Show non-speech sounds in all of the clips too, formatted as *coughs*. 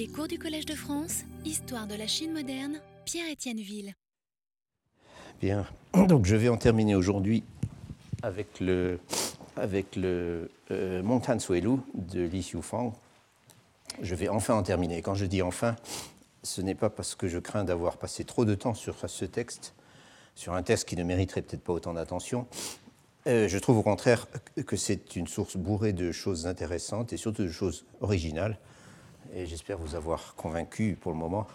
Les cours du Collège de France, Histoire de la Chine moderne, Pierre-Étienne Ville. Bien, donc je vais en terminer aujourd'hui avec le, avec le euh, de Li Xiufang. Je vais enfin en terminer. Quand je dis enfin, ce n'est pas parce que je crains d'avoir passé trop de temps sur ce texte, sur un texte qui ne mériterait peut-être pas autant d'attention. Euh, je trouve au contraire que c'est une source bourrée de choses intéressantes et surtout de choses originales. Et j'espère vous avoir convaincu pour le moment,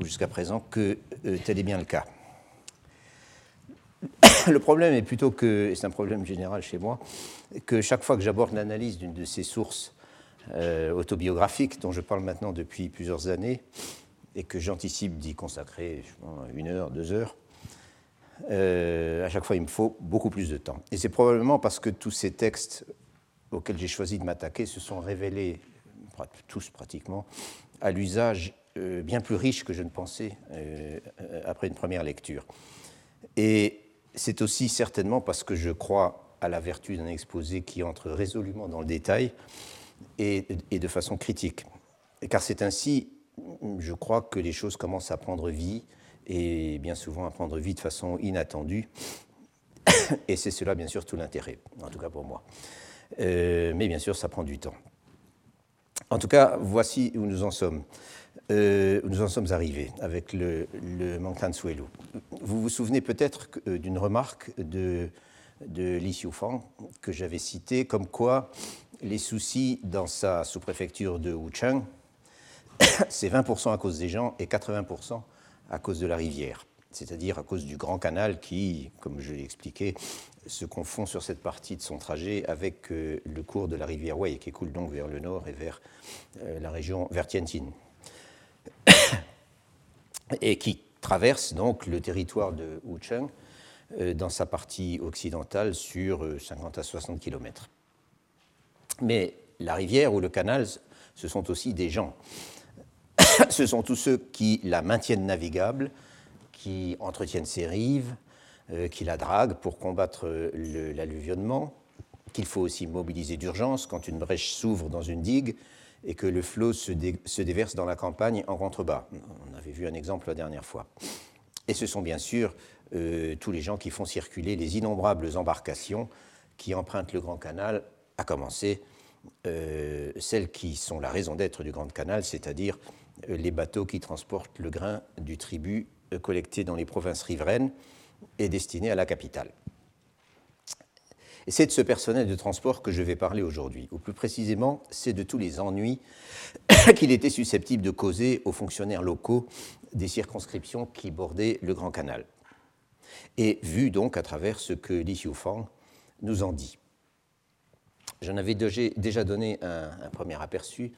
ou jusqu'à présent, que euh, tel est bien le cas. Le problème est plutôt que, et c'est un problème général chez moi, que chaque fois que j'aborde l'analyse d'une de ces sources euh, autobiographiques dont je parle maintenant depuis plusieurs années, et que j'anticipe d'y consacrer une heure, deux heures, euh, à chaque fois il me faut beaucoup plus de temps. Et c'est probablement parce que tous ces textes auxquels j'ai choisi de m'attaquer se sont révélés, tous pratiquement, à l'usage euh, bien plus riche que je ne pensais euh, après une première lecture. Et c'est aussi certainement parce que je crois à la vertu d'un exposé qui entre résolument dans le détail et, de façon critique. Car c'est ainsi, je crois, que les choses commencent à prendre vie et bien souvent à prendre vie de façon inattendue. Et c'est cela, bien sûr, tout l'intérêt, en tout cas pour moi. Euh, mais bien sûr, ça prend du temps. En tout cas, voici où nous en sommes. Euh, nous en sommes arrivés avec le, le Suelu. Vous vous souvenez peut-être euh, d'une remarque de, de Li Xiufang que j'avais citée, comme quoi les soucis dans sa sous-préfecture de Wuchang, *coughs* c'est 20% à cause des gens et 80% à cause de la rivière, c'est-à-dire à cause du grand canal qui, comme je l'ai expliqué, se confond sur cette partie de son trajet avec euh, le cours de la rivière Wei, qui coule donc vers le nord et vers euh, la région, vers Tianjin, *coughs* et qui traverse donc le territoire de Wucheng euh, dans sa partie occidentale sur 50 à 60 km. Mais la rivière ou le canal, ce sont aussi des gens. *coughs* ce sont tous ceux qui la maintiennent navigable, qui entretiennent ses rives, qui la draguent pour combattre l'alluvionnement, qu'il faut aussi mobiliser d'urgence quand une brèche s'ouvre dans une digue et que le flot se, déverse dans la campagne en contrebas. On avait vu un exemple la dernière fois. Et ce sont bien sûr euh, tous les gens qui font circuler les innombrables embarcations qui empruntent le Grand Canal, à commencer euh, celles qui sont la raison d'être du Grand Canal, c'est-à-dire euh, les bateaux qui transportent le grain du tribut euh, collecté dans les provinces riveraines et destiné à la capitale. Et c'est de ce personnel de transport que je vais parler aujourd'hui, ou plus précisément, c'est de tous les ennuis *coughs* qu'il était susceptible de causer aux fonctionnaires locaux des circonscriptions qui bordaient le Grand Canal. Et vu donc à travers ce que Li Xiufang nous en dit. J'en avais déjà donné un, premier aperçu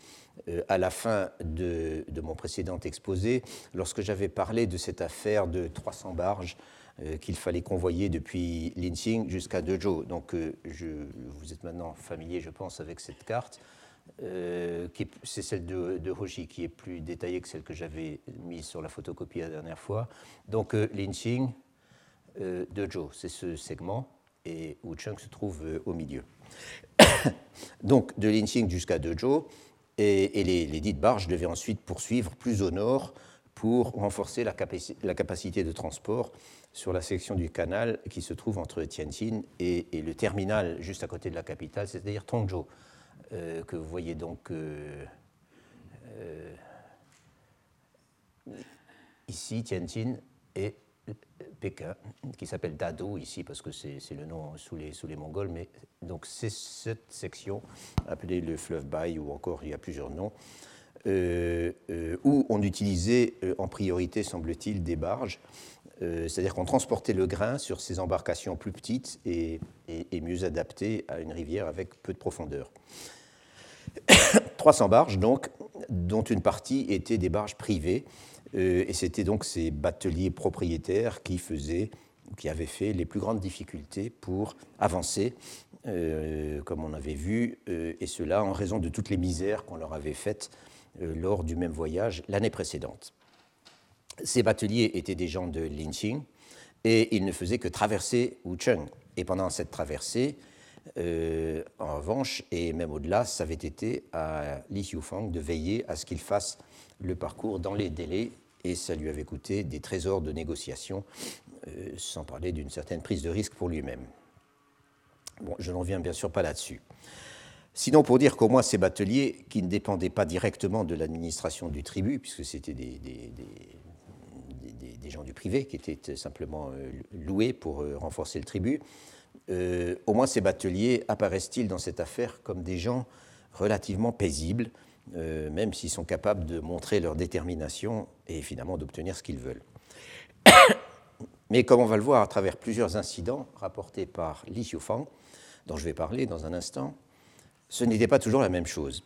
euh, à la fin de, mon précédent exposé, lorsque j'avais parlé de cette affaire de 300 barges qu'il fallait convoyer depuis Linxing jusqu'à Dezhou. Donc, euh, je, vous êtes maintenant familier, je pense, avec cette carte. c'est celle de, de qui est plus détaillée que celle que j'avais mise sur la photocopie la dernière fois. Donc, Linxing, Dezhou, c'est ce segment, et Wucheng se trouve au milieu. *coughs* Donc de Linxing jusqu'à Dezhou, et les, dites barges devaient ensuite poursuivre plus au nord pour renforcer la, capacité de transport sur la section du canal qui se trouve entre Tianjin et, le terminal juste à côté de la capitale, c'est-à-dire Tongzhou, euh, que vous voyez donc euh, euh, ici, Tianjin et Pékin, qui s'appelle Dado ici, parce que c'est le nom sous les, Mongols, mais donc c'est cette section, appelée le fleuve Bai, ou encore il y a plusieurs noms, où on utilisait en priorité, semble-t-il, des barges, c'est-à-dire qu'on transportait le grain sur ces embarcations plus petites et, mieux adaptées à une rivière avec peu de profondeur. *coughs* 300 barges, donc, dont une partie était des barges privées, euh, et c'était donc ces bateliers propriétaires qui faisaient, qui avaient fait les plus grandes difficultés pour avancer, euh, comme on avait vu, euh, et cela en raison de toutes les misères qu'on leur avait faites lors du même voyage l'année précédente. Ces bateliers étaient des gens de Linqing et ils ne faisaient que traverser Wucheng. Et pendant cette traversée, en revanche, et même au-delà, ça avait été à Li Xiufang de veiller à ce qu'il fasse le parcours dans les délais, et ça lui avait coûté des trésors de négociation, sans parler d'une certaine prise de risque pour lui-même. Bon, je n'en viens bien sûr pas là-dessus. Sinon, pour dire qu'au moins ces bateliers, qui ne dépendaient pas directement de l'administration du tribut, puisque c'était des, gens du privé qui étaient simplement euh, loués pour euh, renforcer le tribut, euh, au moins ces bateliers apparaissent-ils dans cette affaire comme des gens relativement paisibles, même s'ils sont capables de montrer leur détermination et finalement d'obtenir ce qu'ils veulent. *coughs* Mais comme on va le voir à travers plusieurs incidents rapportés par Li Xiufang, dont je vais parler dans un instant, ce n'était pas toujours la même chose.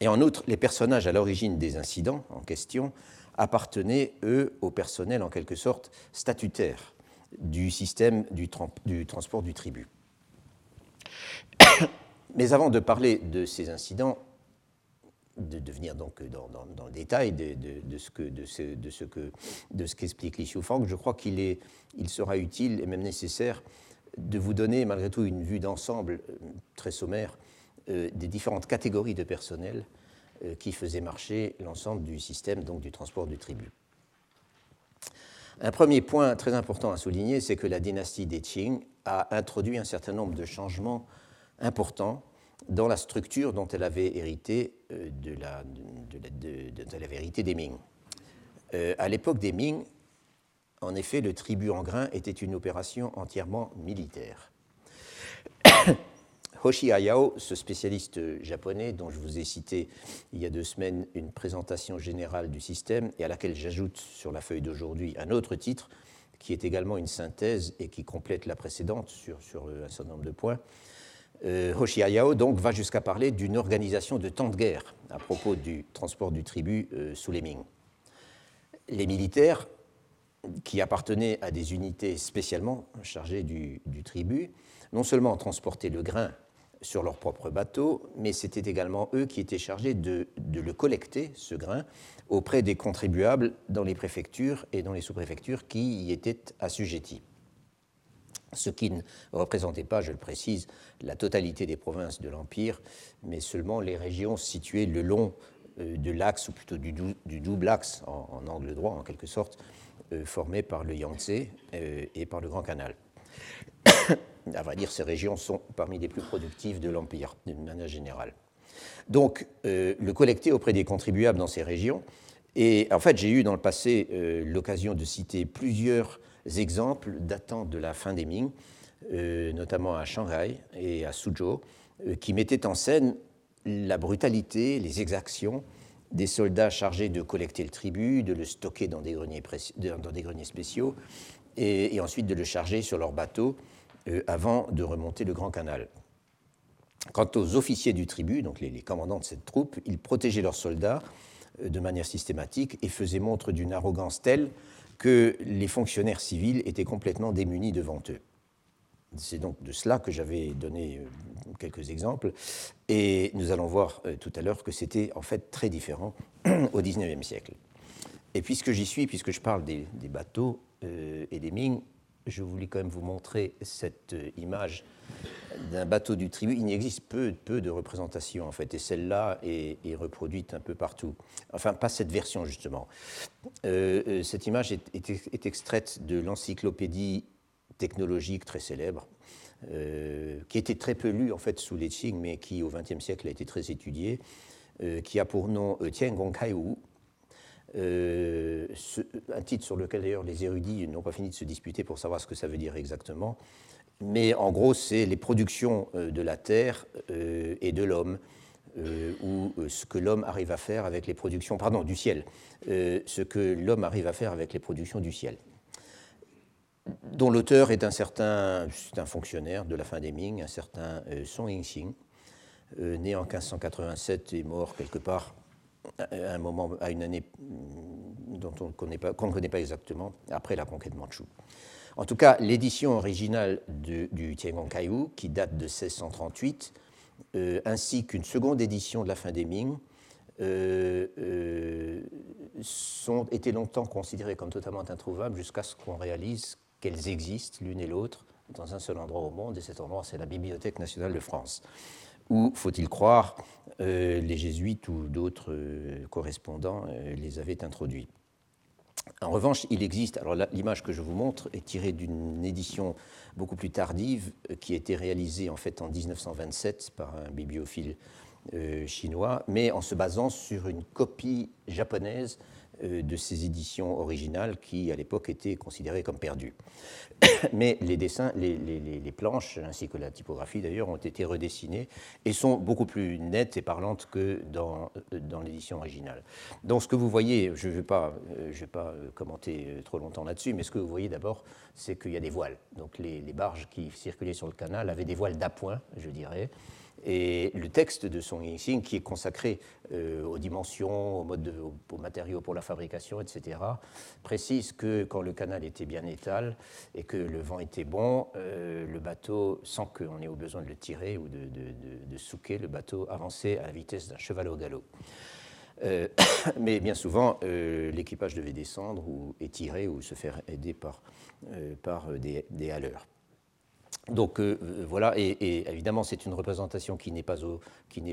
Et en outre, les personnages à l'origine des incidents en question appartenaient, eux, au personnel en quelque sorte statutaire du système du, transport du tribut. *coughs* Mais avant de parler de ces incidents, de, venir donc dans, le détail de, ce de, ce, de ce qu'explique Li je crois qu'il il sera utile et même nécessaire de vous donner malgré tout une vue d'ensemble euh, très sommaire euh, des différentes catégories de personnel qui faisaient marcher l'ensemble du système donc, du transport du tribut. Un premier point très important à souligner, c'est que la dynastie des Qing a introduit un certain nombre de changements importants dans la structure dont elle avait hérité, euh, de la, de, des Ming. à l'époque des Ming, en effet, le tribut en grain était une opération entièrement militaire. Hoshi Ayao, ce spécialiste japonais dont je vous ai cité il y a deux semaines une présentation générale du système et à laquelle j'ajoute sur la feuille d'aujourd'hui un autre titre qui est également une synthèse et qui complète la précédente sur, un certain nombre de points. Euh, Hoshi Ayao donc va jusqu'à parler d'une organisation de temps de guerre à propos du transport du tribut euh, sous les Ming. Les militaires, qui appartenaient à des unités spécialement chargées du, du tribut, non seulement transportaient le grain sur leur propre bateau, mais c'était également eux qui étaient chargés de, le collecter, ce grain, auprès des contribuables dans les préfectures et dans les sous-préfectures qui y étaient assujettis. Ce qui ne représentait pas, je le précise, la totalité des provinces de l'Empire, mais seulement les régions situées le long euh, de l'axe, ou plutôt du, double axe, en, angle droit en quelque sorte, euh, formé par le Yangtze euh, et par le Grand Canal à vrai dire, ces régions sont parmi les plus productives de l'Empire, d'une manière générale. Donc, euh, le collecter auprès des contribuables dans ces régions. Et en fait, j'ai eu dans le passé euh, l'occasion de citer plusieurs exemples datant de la fin des Ming, euh, notamment à Shanghai et à Suzhou, qui mettaient en scène la brutalité, les exactions des soldats chargés de collecter le tribut, de le stocker dans des greniers, spéciaux, et, ensuite de le charger sur leurs bateaux avant de remonter le Grand Canal. Quant aux officiers du tribut, donc les, commandants de cette troupe, ils protégeaient leurs soldats euh, de manière systématique et faisaient montre d'une arrogance telle que les fonctionnaires civils étaient complètement démunis devant eux. C'est donc de cela que j'avais donné euh, quelques exemples. Et nous allons voir tout à l'heure que c'était en fait très différent *clears throat* au XIXe siècle. Et puisque j'y suis, puisque je parle des, bateaux et des mines, je voulais quand même vous montrer cette euh, image d'un bateau du tribut. Il existe peu, peu de représentations, en fait, et celle-là est, reproduite un peu partout. Enfin, pas cette version, justement. Euh, euh, cette image est, extraite de l'encyclopédie technologique très célèbre, qui était très peu lue, en fait, sous les Qing, mais qui, au XXe siècle, a été très étudiée, qui a pour nom Tian Gong Kai Wu, euh, un titre sur lequel d'ailleurs les érudits n'ont pas fini de se disputer pour savoir ce que ça veut dire exactement. Mais en gros, c'est les productions euh, de la terre euh, et de l'homme, ou ce que l'homme arrive à faire avec les productions, pardon, du ciel, ce que l'homme arrive à faire avec les productions du ciel dont l'auteur est un certain un fonctionnaire de la fin des Ming, un certain Song Ying-xing, né en 1587 et mort quelque part à un moment, à une année dont on ne connaît pas, qu'on ne connaît pas exactement, après la conquête manchoue. En tout cas, l'édition originale du Tiangong Kaiwu, qui date de 1638, euh, ainsi qu'une seconde édition de la fin des Ming, euh, euh, étaient longtemps considérées comme totalement introuvables jusqu'à ce qu'on réalise qu'elles existent l'une et l'autre dans un seul endroit au monde, et cet endroit, c'est la Bibliothèque nationale de France, où, faut-il croire, euh, les jésuites ou d'autres euh, correspondants euh, les avaient introduits. En revanche, il existe, alors l'image que je vous montre est tirée d'une édition beaucoup plus tardive qui a été réalisée en fait en 1927 par un bibliophile chinois, mais en se basant sur une copie japonaise de ces éditions originales qui, à l'époque, étaient considérées comme perdues. *coughs* Mais les dessins, les, planches, ainsi que la typographie d'ailleurs, ont été redessinées et sont beaucoup plus nettes et parlantes que dans, dans l'édition originale. Donc ce que vous voyez, je ne vais pas, euh, je vais pas euh, commenter trop longtemps là-dessus, mais ce que vous voyez d'abord, c'est qu'il y a des voiles. Donc les, barges qui circulaient sur le canal avaient des voiles d'appoint, je dirais. Et le texte de Song Ying-Xing, qui est consacré euh, aux dimensions, aux, mode aux, matériaux pour la fabrication, etc., précise que quand le canal était bien étal et que le vent était bon, euh, le bateau, sans qu'on ait besoin de le tirer ou de, souquer, le bateau avançait à la vitesse d'un cheval au galop. Euh, *coughs* mais bien souvent, l'équipage devait descendre ou étirer ou se faire aider par, par des, des haleurs. Donc euh, euh, voilà, et, évidemment c'est une représentation qui n'est pas,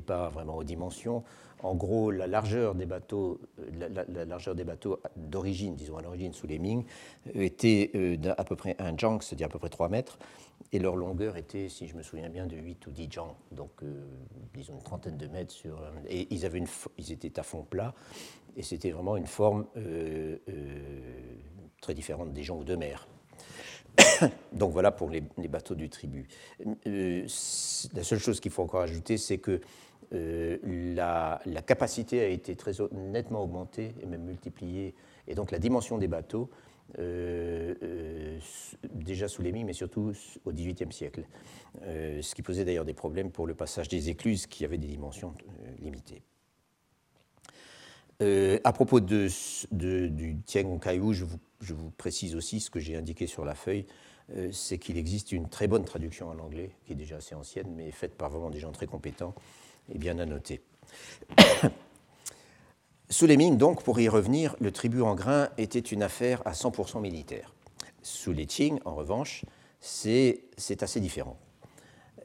pas, vraiment aux dimensions. En gros, la largeur des bateaux, euh, la, largeur des bateaux d'origine, disons à l'origine sous les Ming, était d'à peu près un jang, c'est-à-dire à peu près 3 mètres, et leur longueur était, si je me souviens bien, de 8 ou 10 jang, donc disons une trentaine de mètres sur. et ils, avaient une, ils étaient à fond plat, et c'était vraiment une forme très différente des joncs de mer. *coughs* Donc voilà pour les, bateaux du tribut. Euh, la seule chose qu'il faut encore ajouter, c'est que euh, la, capacité a été très nettement augmentée et même multipliée. Et donc la dimension des bateaux, euh, déjà sous les mais surtout au XVIIIe siècle. ce qui posait d'ailleurs des problèmes pour le passage des écluses qui avaient des dimensions limitées. à propos de, du Tiang Kaiwu, je vous je vous précise aussi ce que j'ai indiqué sur la feuille, euh, c'est qu'il existe une très bonne traduction en anglais, qui est déjà assez ancienne, mais faite par vraiment des gens très compétents et bien noter. Sous les Ming, donc, pour y revenir, le tribut en grain était une affaire à 100% militaire. Sous les Qing, en revanche, c'est assez différent.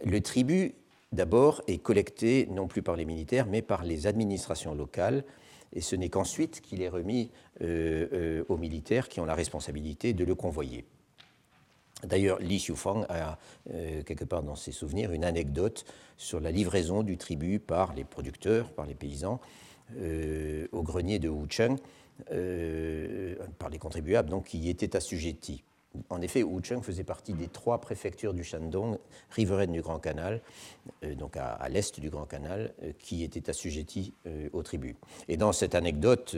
Le tribut, d'abord, est collecté non plus par les militaires, mais par les administrations locales, et ce n'est qu'ensuite qu'il est remis euh, euh, aux militaires qui ont la responsabilité de le convoyer. D'ailleurs, Li Xiufang a, euh, quelque part dans ses souvenirs, une anecdote sur la livraison du tribut par les producteurs, par les paysans, au grenier de Wucheng, par les contribuables, donc qui y étaient assujettis. En effet, Wucheng faisait partie des trois préfectures du Shandong, riveraines du Grand Canal, euh, donc à, l'est du Grand Canal, euh, qui étaient assujetties euh, aux tribus. Et dans cette anecdote,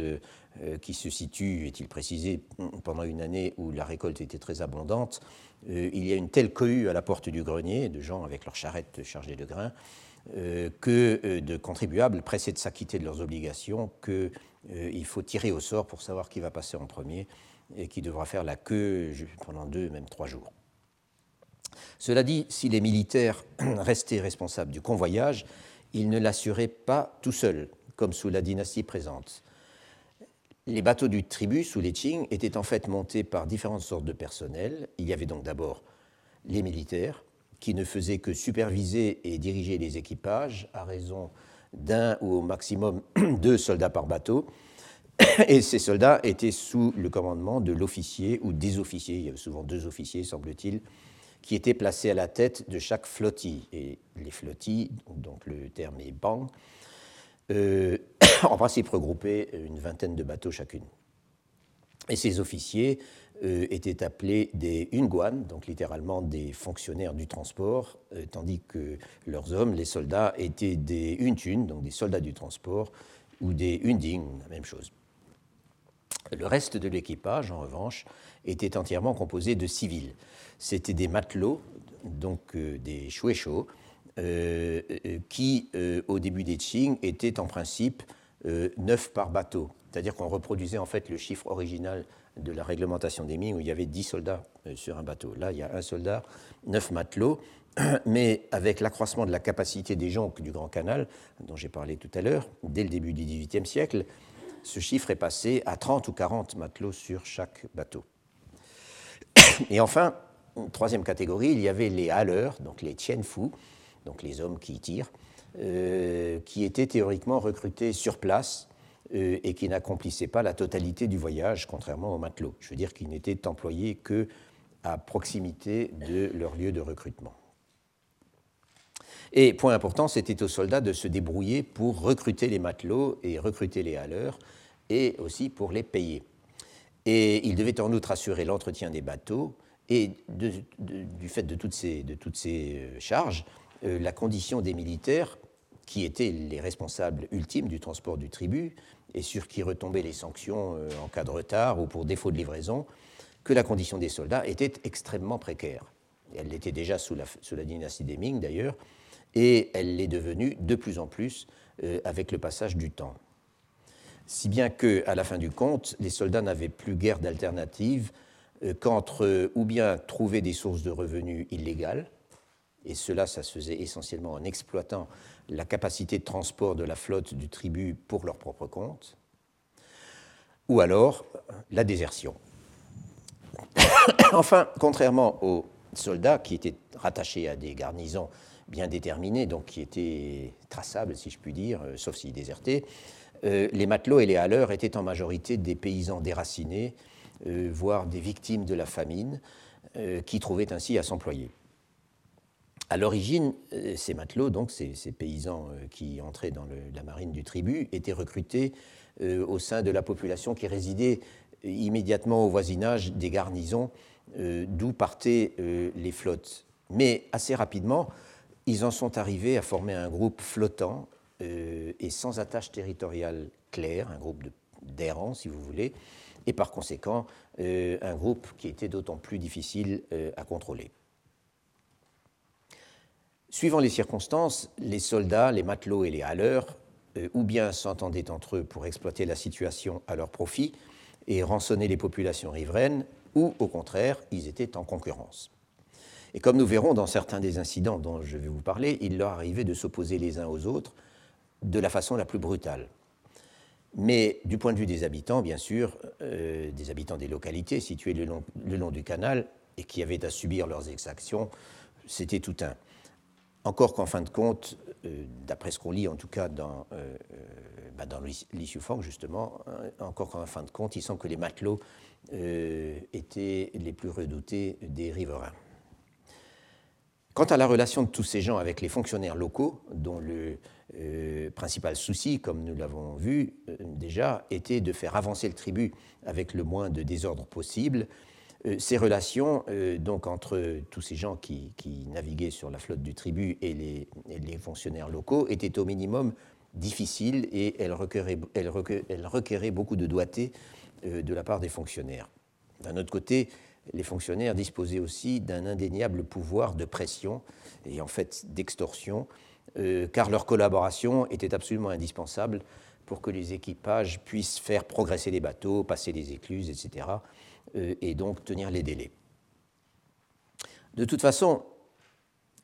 qui se situe, est-il précisé, pendant une année où la récolte était très abondante, il y a une telle cohue à la porte du grenier, de gens avec leurs charrettes chargées de grains, que de contribuables pressés de s'acquitter de leurs obligations, qu'il faut tirer au sort pour savoir qui va passer en premier et qui devra faire la queue pendant deux, même trois jours. Cela dit, si les militaires *clears throat* restaient responsables du convoyage, ils ne l'assuraient pas tout seuls, comme sous la dynastie présente. Les bateaux du tribut, sous les Qing, étaient en fait montés par différentes sortes de personnel. Il y avait donc d'abord les militaires, qui ne faisaient que superviser et diriger les équipages à raison d'un ou au maximum *clears throat* deux soldats par bateau, *coughs* Et ces soldats étaient sous le commandement de l'officier ou des officiers, il y avait souvent deux officiers, semble-t-il, qui étaient placés à la tête de chaque flottille. Et les flottilles, donc le terme est bang, euh, *coughs* en principe regroupaient une vingtaine de bateaux chacune. Et ces officiers euh, étaient appelés des unguan, donc littéralement des fonctionnaires du transport, euh, tandis que leurs hommes, les soldats, étaient des untun, donc des soldats du transport, ou des unding, la même chose. Le reste de l'équipage, en revanche, était entièrement composé de civils. C'étaient des matelots, donc euh, des chouéchos, euh, euh, qui, au début des Qing, étaient en principe neuf par bateau. C'est-à-dire qu'on reproduisait en fait le chiffre original de la réglementation des Ming, où il y avait dix soldats sur un bateau. Là, il y a un soldat, neuf matelots, *clears throat* mais avec l'accroissement de la capacité des jonques du Grand Canal, dont j'ai parlé tout à l'heure, dès le début du XVIIIe siècle, ce chiffre est passé à 30 ou 40 matelots sur chaque bateau. *coughs* Et enfin, troisième catégorie, il y avait les haleurs, donc les tienfu, donc les hommes qui tirent, euh, qui étaient théoriquement recrutés sur place euh, et qui n'accomplissaient pas la totalité du voyage, contrairement aux matelots. Je veux dire qu'ils n'étaient employés que à proximité de leur lieu de recrutement. Et point important, c'était aux soldats de se débrouiller pour recruter les matelots et recruter les haleurs, et aussi pour les payer. Et ils devaient en outre assurer l'entretien des bateaux, et du fait de toutes ces, de toutes ces euh, charges, euh, la condition des militaires, qui étaient les responsables ultimes du transport du tribut, et sur qui retombaient les sanctions euh, en cas de retard ou pour défaut de livraison, que la condition des soldats était extrêmement précaire. Elle l'était déjà sous la, sous la, dynastie des Ming d'ailleurs, et elle l'est devenue de plus en plus avec le passage du temps si bien qu'à la fin du compte, les soldats n'avaient plus guère d'alternative euh, qu'entre ou bien trouver des sources de revenus illégales, et cela, ça se faisait essentiellement en exploitant la capacité de transport de la flotte du tribut pour leur propre compte, ou alors la désertion. *coughs* enfin, contrairement aux soldats qui étaient rattachés à des garnisons bien déterminées, donc qui étaient traçables, si je puis dire, euh, sauf s'ils désertaient, euh, les matelots et les haleurs étaient en majorité des paysans déracinés, euh, voire des victimes de la famine, euh, qui trouvaient ainsi à s'employer. À l'origine, ces matelots, donc ces, paysans qui entraient dans la marine du tribut, étaient recrutés au sein de la population qui résidait immédiatement au voisinage des garnisons d'où partaient les flottes. Mais assez rapidement, ils en sont arrivés à former un groupe flottant euh, et sans attache territoriale claire, un groupe d'errants, si vous voulez, et par conséquent, euh, un groupe qui était d'autant plus difficile euh, à contrôler. Suivant les circonstances, les soldats, les matelots et les haleurs, ou bien s'entendaient entre eux pour exploiter la situation à leur profit et rançonner les populations riveraines, ou au contraire, ils étaient en concurrence. Et comme nous verrons dans certains des incidents dont je vais vous parler, il leur arrivait de s'opposer les uns aux autres de la façon la plus brutale. Mais du point de vue des habitants, bien sûr, euh, des habitants des localités situées le long, du canal et qui avaient à subir leurs exactions, c'était tout un. Encore qu'en fin de compte, euh, d'après ce qu'on lit en tout cas dans, euh, bah dans justement, encore qu'en fin de compte, il semble que les matelots étaient les plus redoutés des riverains. Quant à la relation de tous ces gens avec les fonctionnaires locaux, dont le euh, principal souci, comme nous l'avons vu euh, déjà, était de faire avancer le tribut avec le moins de désordre possible, euh, ces relations donc entre tous ces gens qui, naviguaient sur la flotte du tribut et les, fonctionnaires locaux étaient au minimum difficiles et elles requéraient, elles requéraient beaucoup de doigté de la part des fonctionnaires. D'un autre côté, les fonctionnaires disposaient aussi d'un indéniable pouvoir de pression et en fait d'extorsion, euh, car leur collaboration était absolument indispensable pour que les équipages puissent faire progresser les bateaux, passer les écluses, etc., euh, et donc tenir les délais. De toute façon,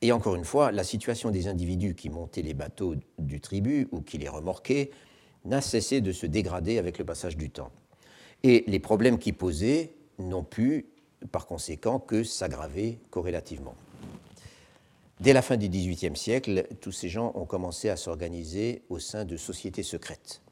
et encore une fois, la situation des individus qui montaient les bateaux du tribut ou qui les remorquaient n'a cessé de se dégrader avec le passage du temps. Et les problèmes qui posaient n'ont pu par conséquent que s'aggraver corrélativement. Dès la fin du XVIIIe siècle, tous ces gens ont commencé à s'organiser au sein de sociétés secrètes.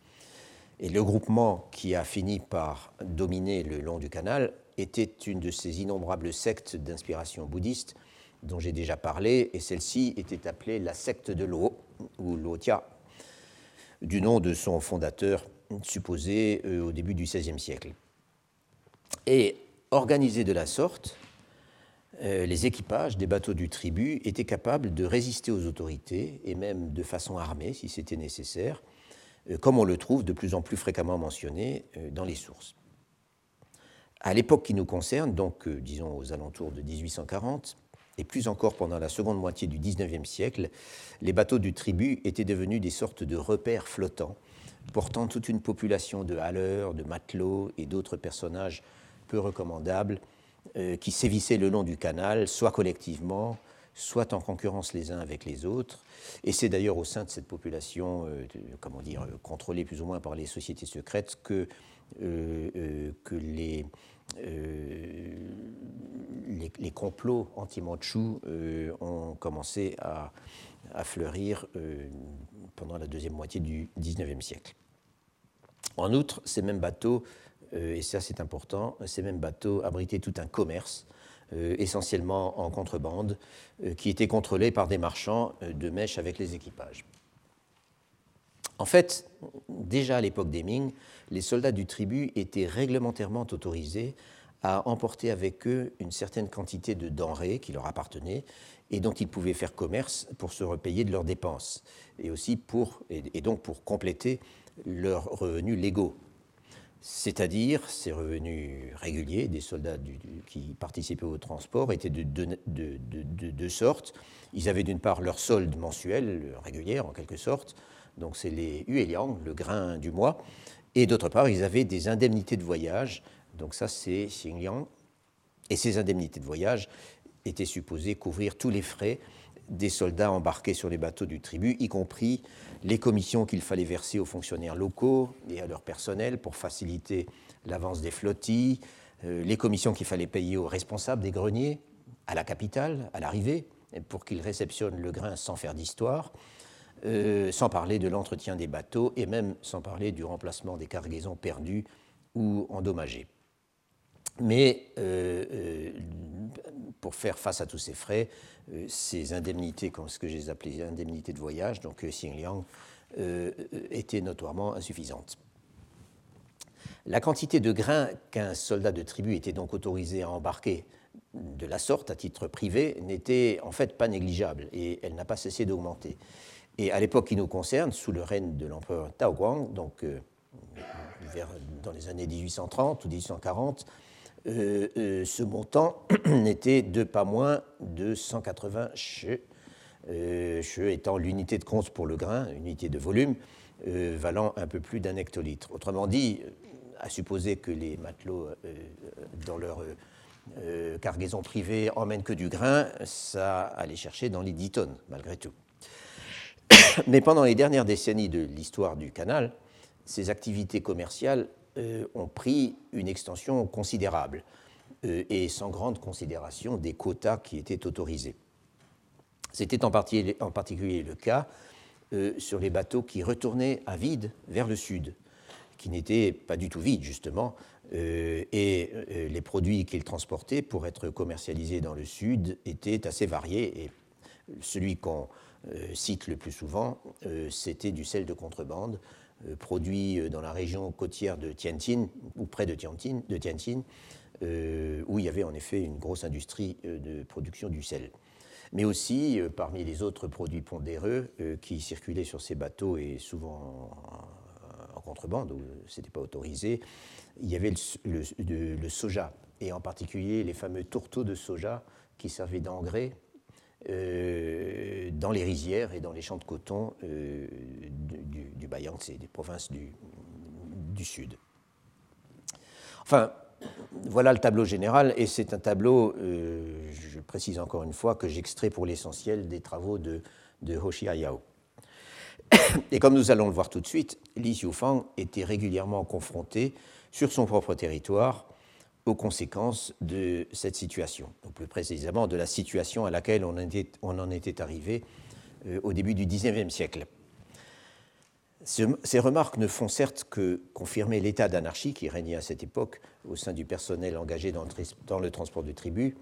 Et le groupement qui a fini par dominer le long du canal était une de ces innombrables sectes d'inspiration bouddhiste dont j'ai déjà parlé, et celle-ci était appelée la secte de l'eau, ou l'Otia, du nom de son fondateur supposé euh, au début du XVIe siècle. Et Organisés de la sorte, euh, les équipages des bateaux du tribut étaient capables de résister aux autorités, et même de façon armée si c'était nécessaire, euh, comme on le trouve de plus en plus fréquemment mentionné euh, dans les sources. À l'époque qui nous concerne, donc disons aux alentours de 1840, et plus encore pendant la seconde moitié du XIXe siècle, les bateaux du tribut étaient devenus des sortes de repères flottants, portant toute une population de haleurs, de matelots et d'autres personnages peu recommandables euh, qui sévissaient le long du canal, soit collectivement, soit en concurrence les uns avec les autres. Et c'est d'ailleurs au sein de cette population, comment dire, contrôlée plus ou moins par les sociétés secrètes, que, que les, les, complots anti-mandchous ont commencé à, fleurir pendant la deuxième moitié du XIXe siècle. En outre, ces mêmes bateaux, euh, et ça c'est important, ces mêmes bateaux abritaient tout un commerce, euh, essentiellement en contrebande, euh, qui était contrôlé par des marchands de mèche avec les équipages. En fait, déjà à l'époque des Ming, les soldats du tribut étaient réglementairement autorisés à emporter avec eux une certaine quantité de denrées qui leur appartenaient et dont ils pouvaient faire commerce pour se repayer de leurs dépenses et aussi et donc pour compléter leurs revenus légaux, c'est-à-dire ces revenus réguliers des soldats qui participaient au transport étaient de deux sortes. Ils avaient d'une part leur solde mensuel, régulière en quelque sorte, donc c'est les hueliang, le grain du mois, et d'autre part ils avaient des indemnités de voyage, donc ça c'est xingliang, et ces indemnités de voyage étaient supposées couvrir tous les frais des soldats embarqués sur les bateaux du tribut, y compris les commissions qu'il fallait verser aux fonctionnaires locaux et à leur personnel pour faciliter l'avance des flottilles, euh, les commissions qu'il fallait payer aux responsables des greniers, à la capitale, à l'arrivée, pour qu'ils réceptionnent le grain sans faire d'histoire, euh, sans parler de l'entretien des bateaux et même sans parler du remplacement des cargaisons perdues ou endommagées. Mais euh, pour faire face à tous ces frais, ces indemnités, comme ce que j'ai appelé indemnités de voyage, donc euh, Xingliang, euh, étaient notoirement insuffisantes. La quantité de grains qu'un soldat de tribu était donc autorisé à embarquer de la sorte à titre privé n'était en fait pas négligeable et elle n'a pas cessé d'augmenter. Et à l'époque qui nous concerne, sous le règne de l'empereur Tao Guang, donc dans les années 1830 ou 1840, euh, euh, ce montant *clears throat* n'était de pas moins de 180 che, euh, étant l'unité de compte pour le grain, unité de volume, euh, valant un peu plus d'un hectolitre. Autrement dit, à supposer que les matelots, dans leur cargaison privée, emmènent que du grain, ça allait chercher dans les 10 tonnes, malgré tout. *coughs* Mais pendant les dernières décennies de l'histoire du canal, ces activités commerciales euh, ont pris une extension considérable euh, et sans grande considération des quotas qui étaient autorisés. C'était en, particulier le cas euh, sur les bateaux qui retournaient à vide vers le sud, qui n'étaient pas du tout vides justement, et les produits qu'ils transportaient pour être commercialisés dans le sud étaient assez variés. Et celui qu'on cite le plus souvent, c'était du sel de contrebande, produit euh, dans la région côtière de Tianjin, ou près de Tianjin, de Tianjin euh, où il y avait en effet une grosse industrie de production du sel. Mais aussi, parmi les autres produits pondéreux qui circulaient sur ces bateaux et souvent en, contrebande, où ce n'était pas autorisé, il y avait le, soja, et en particulier les fameux tourteaux de soja qui servaient d'engrais euh, dans les rizières et dans les champs de coton euh, du, du c'est des provinces du, sud. Enfin, voilà le tableau général, et c'est un tableau, euh, je précise encore une fois, que j'extrais pour l'essentiel des travaux de, de Hoshia Yao. Et comme nous allons le voir tout de suite, Li Xiufang était régulièrement confronté sur son propre territoire aux conséquences de cette situation, plus précisément de la situation à laquelle on, en était arrivé euh, au début du XIXe siècle. ces remarques ne font certes que confirmer l'état d'anarchie qui régnait à cette époque au sein du personnel engagé dans le, transport de tribus,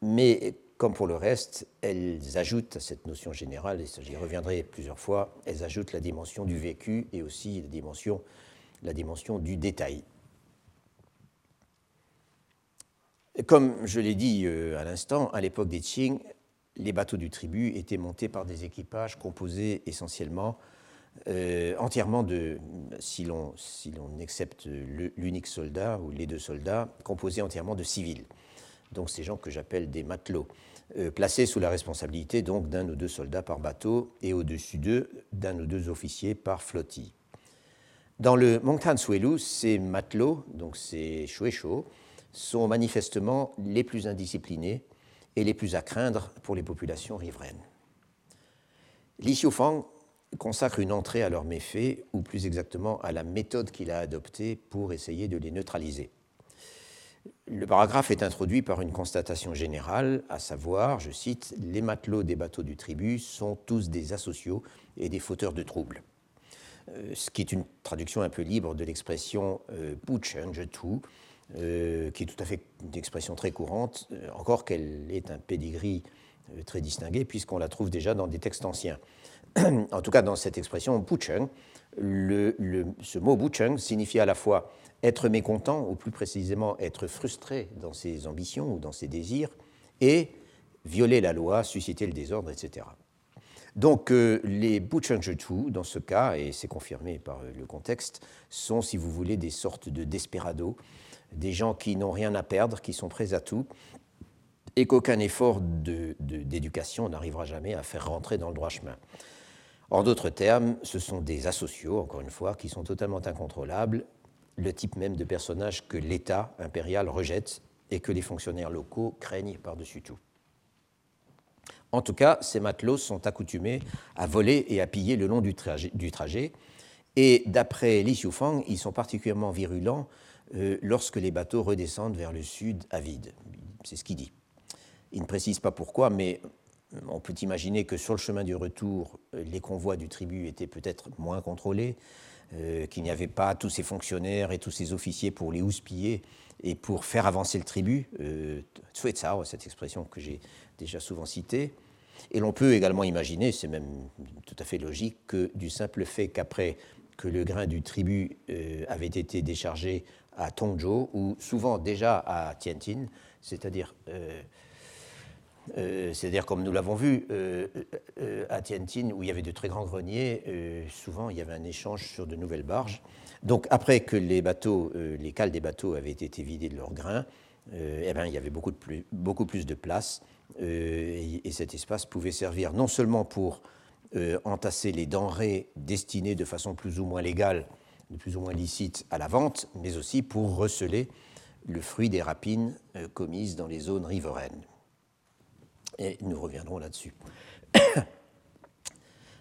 mais comme pour le reste, elles ajoutent à cette notion générale, et j'y reviendrai plusieurs fois, elles ajoutent la dimension du vécu et aussi la dimension, la dimension du détail. Comme je l'ai dit euh, à l'instant, à l'époque des Qing, les bateaux du tribut étaient montés par des équipages composés essentiellement, euh, entièrement de, si l'on si accepte l'unique soldat ou les deux soldats, composés entièrement de civils. Donc ces gens que j'appelle des matelots, euh, placés sous la responsabilité donc d'un ou deux soldats par bateau et au-dessus d'eux d'un ou deux officiers par flottille. Dans le Mongtan Suelu, ces matelots, donc ces shueisho, sont manifestement les plus indisciplinés et les plus à craindre pour les populations riveraines. Li Xiufang consacre une entrée à leurs méfaits, ou plus exactement à la méthode qu'il a adoptée pour essayer de les neutraliser. Le paragraphe est introduit par une constatation générale, à savoir, je cite, Les matelots des bateaux du tribut sont tous des asociaux et des fauteurs de troubles. Euh, ce qui est une traduction un peu libre de l'expression euh, euh, qui est tout à fait une expression très courante, euh, encore qu'elle est un pedigree très distingué, puisqu'on la trouve déjà dans des textes anciens. *clears throat* en tout cas, dans cette expression Bucheng, le, ce mot Bucheng signifie à la fois être mécontent, ou plus précisément être frustré dans ses ambitions ou dans ses désirs, et violer la loi, susciter le désordre, etc. Donc euh, les Buchengjetu, dans ce cas, et c'est confirmé par euh, le contexte, sont, si vous voulez, des sortes de desperados, des gens qui n'ont rien à perdre, qui sont prêts à tout, et qu'aucun effort d'éducation n'arrivera jamais à faire rentrer dans le droit chemin. En d'autres termes, ce sont des asociaux, encore une fois, qui sont totalement incontrôlables, le type même de personnage que l'État impérial rejette et que les fonctionnaires locaux craignent par-dessus tout. En tout cas, ces matelots sont accoutumés à voler et à piller le long du trajet, et d'après Li Xiufang, ils sont particulièrement virulents euh, lorsque les bateaux redescendent vers le sud à vide. C'est ce qu'il dit. Il ne précise pas pourquoi, mais on peut imaginer que sur le chemin du retour, les convois du tribut étaient peut-être moins contrôlés, euh, qu'il n'y avait pas tous ces fonctionnaires et tous ces officiers pour les houspiller et pour faire avancer le tribut. Euh, cette expression que j'ai déjà souvent citée. Et l'on peut également imaginer, c'est même tout à fait logique, que du simple fait qu'après que le grain du tribut euh, avait été déchargé à Tongzhou, ou souvent déjà à Tianjin, c'est-à-dire euh, euh, c'est-à-dire, comme nous l'avons vu, à Tianjin, où il y avait de très grands greniers, souvent il y avait un échange sur de nouvelles barges. Donc, après que les bateaux, les cales des bateaux avaient été vidées de leurs grains, eh bien, il y avait beaucoup, de plus, beaucoup plus de place euh, et, cet espace pouvait servir non seulement pour euh, entasser les denrées destinées de façon plus ou moins légale, plus ou moins licite à la vente, mais aussi pour receler le fruit des rapines euh, commises dans les zones riveraines. Et nous reviendrons là-dessus. *coughs*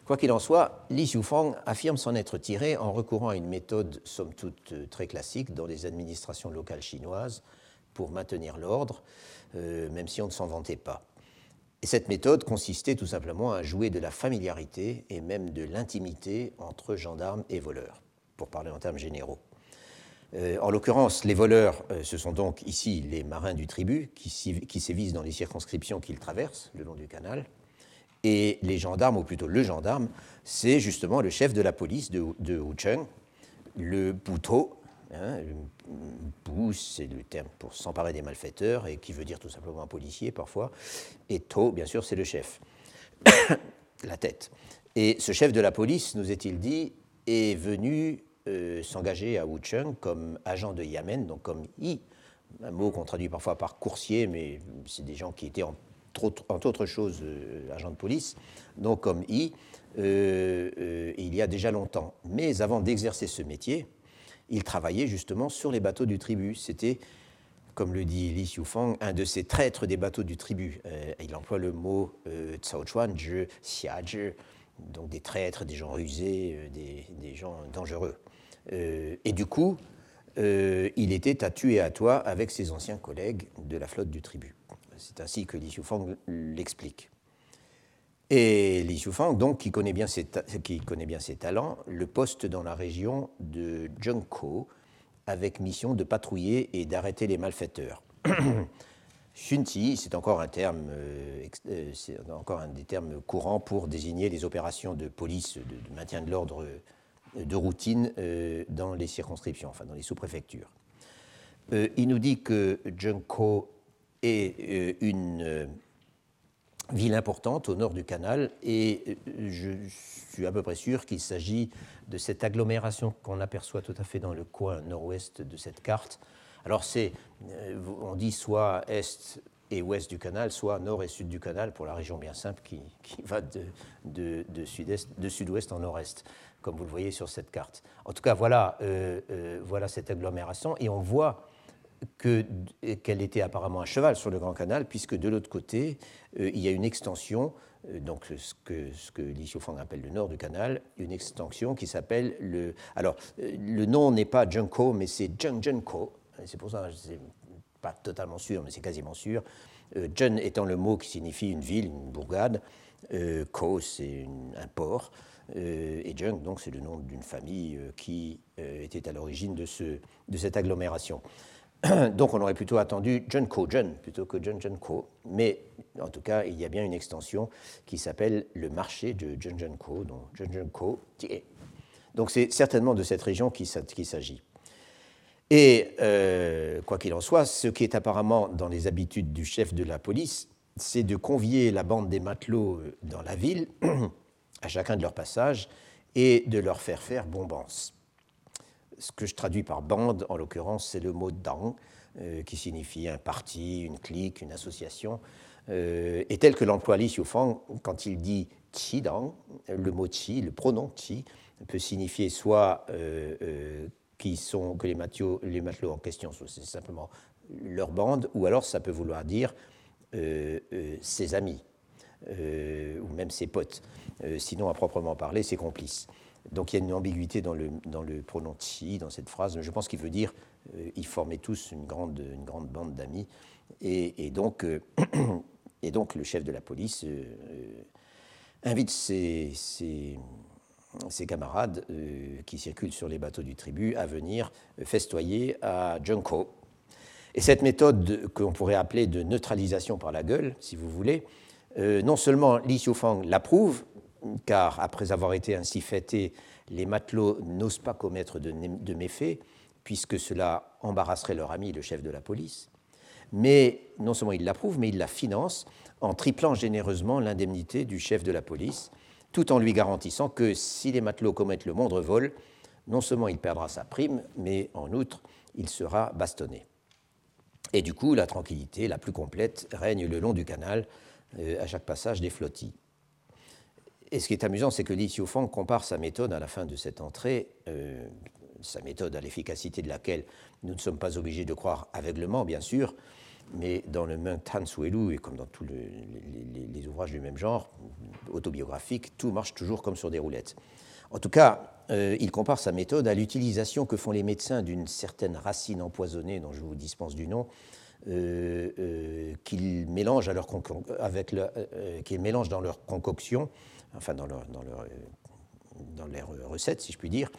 Quoi qu'il en soit, Li Xiufang affirme s'en être tiré en recourant à une méthode somme toute très classique dans les administrations locales chinoises pour maintenir l'ordre, euh, même si on ne s'en vantait pas. Et cette méthode consistait tout simplement à jouer de la familiarité et même de l'intimité entre gendarmes et voleurs, pour parler en termes généraux. Euh, en l'occurrence, les voleurs, euh, ce sont donc ici les marins du tribut qui, qui sévissent dans les circonscriptions qu'ils traversent le long du canal. Et les gendarmes, ou plutôt le gendarme, c'est justement le chef de la police de, de Wucheng, le Puto, Hein, c'est le terme pour s'emparer des malfaiteurs, et qui veut dire tout simplement un policier parfois. Et To, bien sûr, c'est le chef, *coughs* la tête. Et ce chef de la police, nous est-il dit, est venu euh, s'engager à Wucheng comme agent de Yamen, donc comme I, un mot qu'on traduit parfois par coursier, mais c'est des gens qui étaient en, entre autres choses euh, agents de police, donc comme I, euh, il y a déjà longtemps. Mais avant d'exercer ce métier, il travaillait justement sur les bateaux du tribut. C'était, comme le dit Li Xiufang, un de ces traîtres des bateaux du tribut. Il emploie le mot euh, Chuan, Xia, donc des traîtres, des gens rusés, des, gens dangereux. Euh, et du coup, il était à tuer à toi avec ses anciens collègues de la flotte du tribut. C'est ainsi que Li Xiufang l'explique. Et Li Shufang, donc, qui connaît, bien ses qui connaît bien ses talents, le poste dans la région de Zhengkou avec mission de patrouiller et d'arrêter les malfaiteurs. *coughs* Xunti, c'est encore un terme, euh, euh, encore un des termes courants pour désigner les opérations de police, de, maintien de l'ordre euh, de routine dans les circonscriptions, enfin dans les sous-préfectures. il nous dit que Zhengkou est une ville importante au nord du canal, et euh, je suis à peu près sûr qu'il s'agit de cette agglomération qu'on aperçoit tout à fait dans le coin nord-ouest de cette carte. Alors c'est, euh, on dit soit est et ouest du canal, soit nord et sud du canal, pour la région bien simple qui, va de, de, de sud-ouest en nord-est, comme vous le voyez sur cette carte. En tout cas, voilà, euh, voilà cette agglomération, et on voit qu'elle était apparemment à cheval sur le Grand Canal, puisque de l'autre côté, il y a une extension, donc ce que, ce que Li Xiufang appelle le nord du canal, une extension qui s'appelle le. Alors, le nom n'est pas Junko, mais c'est Zhengzhenko. C'est pour ça que je pas totalement sûr, mais c'est quasiment sûr. Zhen étant le mot qui signifie une ville, une bourgade, Ko, c'est un port. Euh, et Jung, donc, c'est le nom d'une famille euh, qui euh, était à l'origine de, ce, de cette agglomération. *clears throat* donc, on aurait plutôt attendu Junko Jun plutôt que Jun Junko. Mais en tout cas, il y a bien une extension qui s'appelle le marché de Junjunko, donc Junjunko Tie. Donc, c'est certainement de cette région qu'il s'agit. Et quoi qu'il en soit, ce qui est apparemment dans les habitudes du chef de la police, c'est de convier la bande des matelots dans la ville *clears throat* à chacun de leurs passages et de leur faire faire bombance. Ce que je traduis par bande, en l'occurrence, c'est le mot dang, euh, qui signifie un parti, une clique, une association. Euh, et tel que l'emploie Li Xiufang, quand il dit qi dang, le mot qi, le pronom qi, peut signifier soit euh, qui sont, que les matelots, les matelots en question, c'est simplement leur bande, ou alors ça peut vouloir dire ses amis, ou même ses potes. Euh, sinon à proprement parler ses complices. Donc il y a une ambiguïté dans le, dans le pronom chi, dans cette phrase. Je pense qu'il veut dire euh, ils formaient tous une grande, une grande bande d'amis. Et, donc, euh, *clears throat* et donc le chef de la police invite ses, ses, ses camarades qui circulent sur les bateaux du tribut à venir festoyer à Junko. Et cette méthode qu'on pourrait appeler de neutralisation par la gueule, si vous voulez, non seulement Li Xiufang l'approuve, car après avoir été ainsi fêtés, les matelots n'osent pas commettre de, méfaits, puisque cela embarrasserait leur ami, le chef de la police. Mais non seulement il l'approuve, mais il la finance en triplant généreusement l'indemnité du chef de la police, tout en lui garantissant que si les matelots commettent le moindre vol, non seulement il perdra sa prime, mais en outre, il sera bastonné. Et du coup, la tranquillité la plus complète règne le long du canal, euh, à chaque passage des flottilles. Et ce qui est amusant, c'est que Li Xiufang compare sa méthode à la fin de cette entrée, euh, sa méthode à l'efficacité de laquelle nous ne sommes pas obligés de croire aveuglement, bien sûr, mais dans le Meng Tan Suelu, et comme dans tous les, ouvrages du même genre, autobiographiques, tout marche toujours comme sur des roulettes. En tout cas, euh, il compare sa méthode à l'utilisation que font les médecins d'une certaine racine empoisonnée, dont je vous dispense du nom, euh, qu'ils mélangent, à leur avec qu'ils mélangent dans leur concoction enfin dans leur, dans leur, dans recettes, si je puis dire,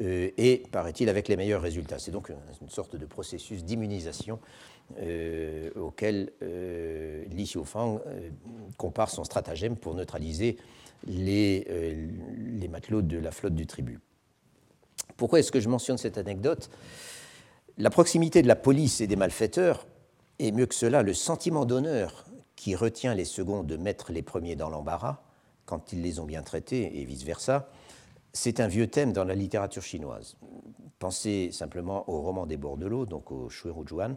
euh, et, paraît-il, avec les meilleurs résultats. C'est donc une sorte de processus d'immunisation euh, auquel euh, Li Xiufang euh, compare son stratagème pour neutraliser les, les, matelots de la flotte du tribut. Pourquoi est-ce que je mentionne cette anecdote? La proximité de la police et des malfaiteurs, et mieux que cela, le sentiment d'honneur qui retient les seconds de mettre les premiers dans l'embarras, quand ils les ont bien traités et vice-versa, c'est un vieux thème dans la littérature chinoise. Pensez simplement au roman des Bordelot, donc au Shuirujuan,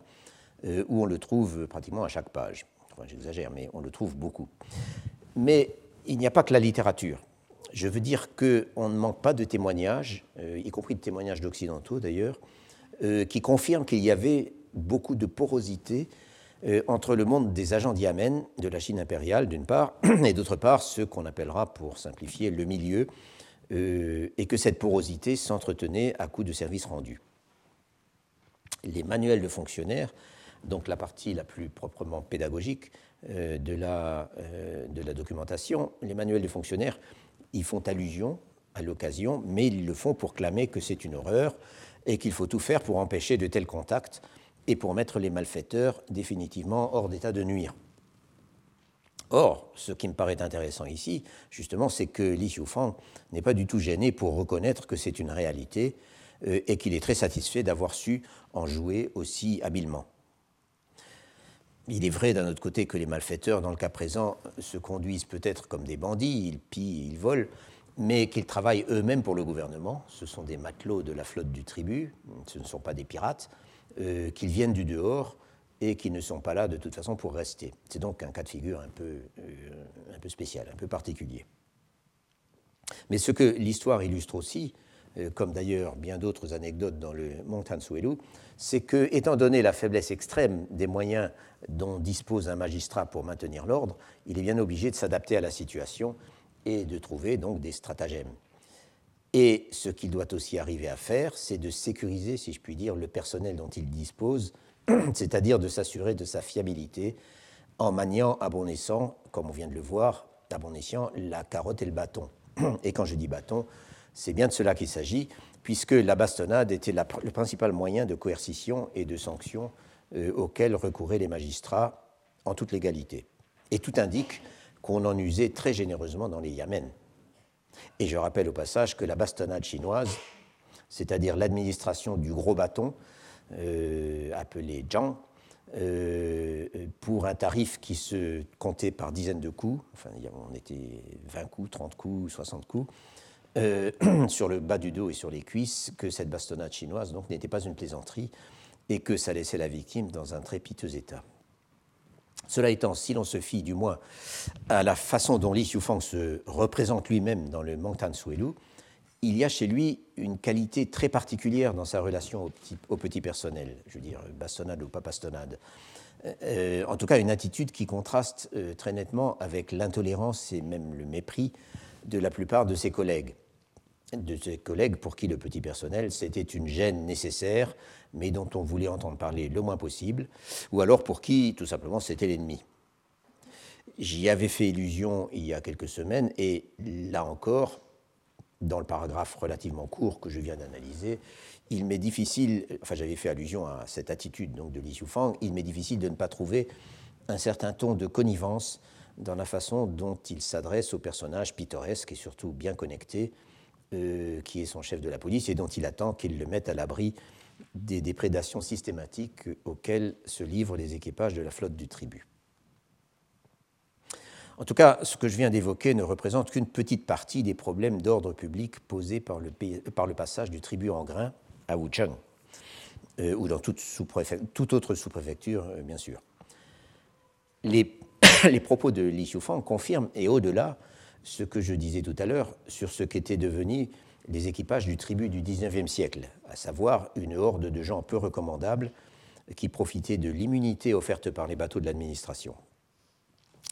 euh, où on le trouve pratiquement à chaque page. Enfin, j'exagère, mais on le trouve beaucoup. Mais il n'y a pas que la littérature. Je veux dire qu'on ne manque pas de témoignages, euh, y compris de témoignages d'occidentaux d'ailleurs, euh, qui confirment qu'il y avait beaucoup de porosité euh, entre le monde des agents d'Yamen, de la Chine impériale d'une part, *clears throat* et d'autre part ce qu'on appellera, pour simplifier, le milieu, euh, et que cette porosité s'entretenait à coup de services rendus. Les manuels de fonctionnaires, donc la partie la plus proprement pédagogique euh, de, la, de la documentation, les manuels de fonctionnaires y font allusion à l'occasion, mais ils le font pour clamer que c'est une horreur et qu'il faut tout faire pour empêcher de tels contacts et pour mettre les malfaiteurs définitivement hors d'état de nuire. Or, ce qui me paraît intéressant ici, justement, c'est que Li Xiufang n'est pas du tout gêné pour reconnaître que c'est une réalité euh, et qu'il est très satisfait d'avoir su en jouer aussi habilement. Il est vrai d'un autre côté que les malfaiteurs, dans le cas présent, se conduisent peut-être comme des bandits, ils pillent, ils volent, mais qu'ils travaillent eux-mêmes pour le gouvernement. Ce sont des matelots de la flotte du tribut, ce ne sont pas des pirates. Euh, qu'ils viennent du dehors et qu'ils ne sont pas là de toute façon pour rester. C'est donc un cas de figure un peu, euh, un peu spécial, un peu particulier. Mais ce que l'histoire illustre aussi, euh, comme d'ailleurs bien d'autres anecdotes dans le Montansuelu, c'est que, étant donné la faiblesse extrême des moyens dont dispose un magistrat pour maintenir l'ordre, il est bien obligé de s'adapter à la situation et de trouver donc des stratagèmes. Et ce qu'il doit aussi arriver à faire, c'est de sécuriser, si je puis dire, le personnel dont il dispose, *clears throat* c'est-à-dire de s'assurer de sa fiabilité en maniant à bon escient, comme on vient de le voir, à bon escient, la carotte et le bâton. *clears throat* Et quand je dis bâton, c'est bien de cela qu'il s'agit, puisque la bastonnade était le principal moyen de coercition et de sanction euh, auquel recouraient les magistrats en toute légalité. Et tout indique qu'on en usait très généreusement dans les Yamens. Et je rappelle au passage que la bastonnade chinoise, c'est-à-dire l'administration du gros bâton, euh, appelé Zhang, euh, pour un tarif qui se comptait par dizaines de coups, enfin on était 20 coups, 30 coups, 60 coups, euh, *clears throat* sur le bas du dos et sur les cuisses, que cette bastonnade chinoise n'était pas une plaisanterie et que ça laissait la victime dans un très piteux état. Cela étant, si l'on se fie du moins à la façon dont Li Xiufang se représente lui-même dans le Mangtan Suelu, il y a chez lui une qualité très particulière dans sa relation au petit, personnel, je veux dire, bastonnade ou pas bastonnade. Euh, en tout cas, une attitude qui contraste euh, très nettement avec l'intolérance et même le mépris de la plupart de ses collègues. De ses collègues pour qui le petit personnel, c'était une gêne nécessaire, mais dont on voulait entendre parler le moins possible, ou alors pour qui, tout simplement, c'était l'ennemi. J'y avais fait illusion il y a quelques semaines, et là encore, dans le paragraphe relativement court que je viens d'analyser, il m'est difficile, enfin j'avais fait allusion à cette attitude donc de Li Xiufang, il m'est difficile de ne pas trouver un certain ton de connivence dans la façon dont il s'adresse au personnage pittoresque et surtout bien connecté, euh, qui est son chef de la police et dont il attend qu'il le mette à l'abri des déprédations systématiques auxquelles se livrent les équipages de la flotte du tribut. En tout cas, ce que je viens d'évoquer ne représente qu'une petite partie des problèmes d'ordre public posés par le, passage du tribut en grain à Wuchang, euh, ou dans toute, autre sous-préfecture, euh, bien sûr. Les, *coughs* les, propos de Li Xiufang confirment, et au-delà, ce que je disais tout à l'heure sur ce qu'étaient devenus les équipages du tribut du XIXe siècle, à savoir une horde de gens peu recommandables qui profitaient de l'immunité offerte par les bateaux de l'administration.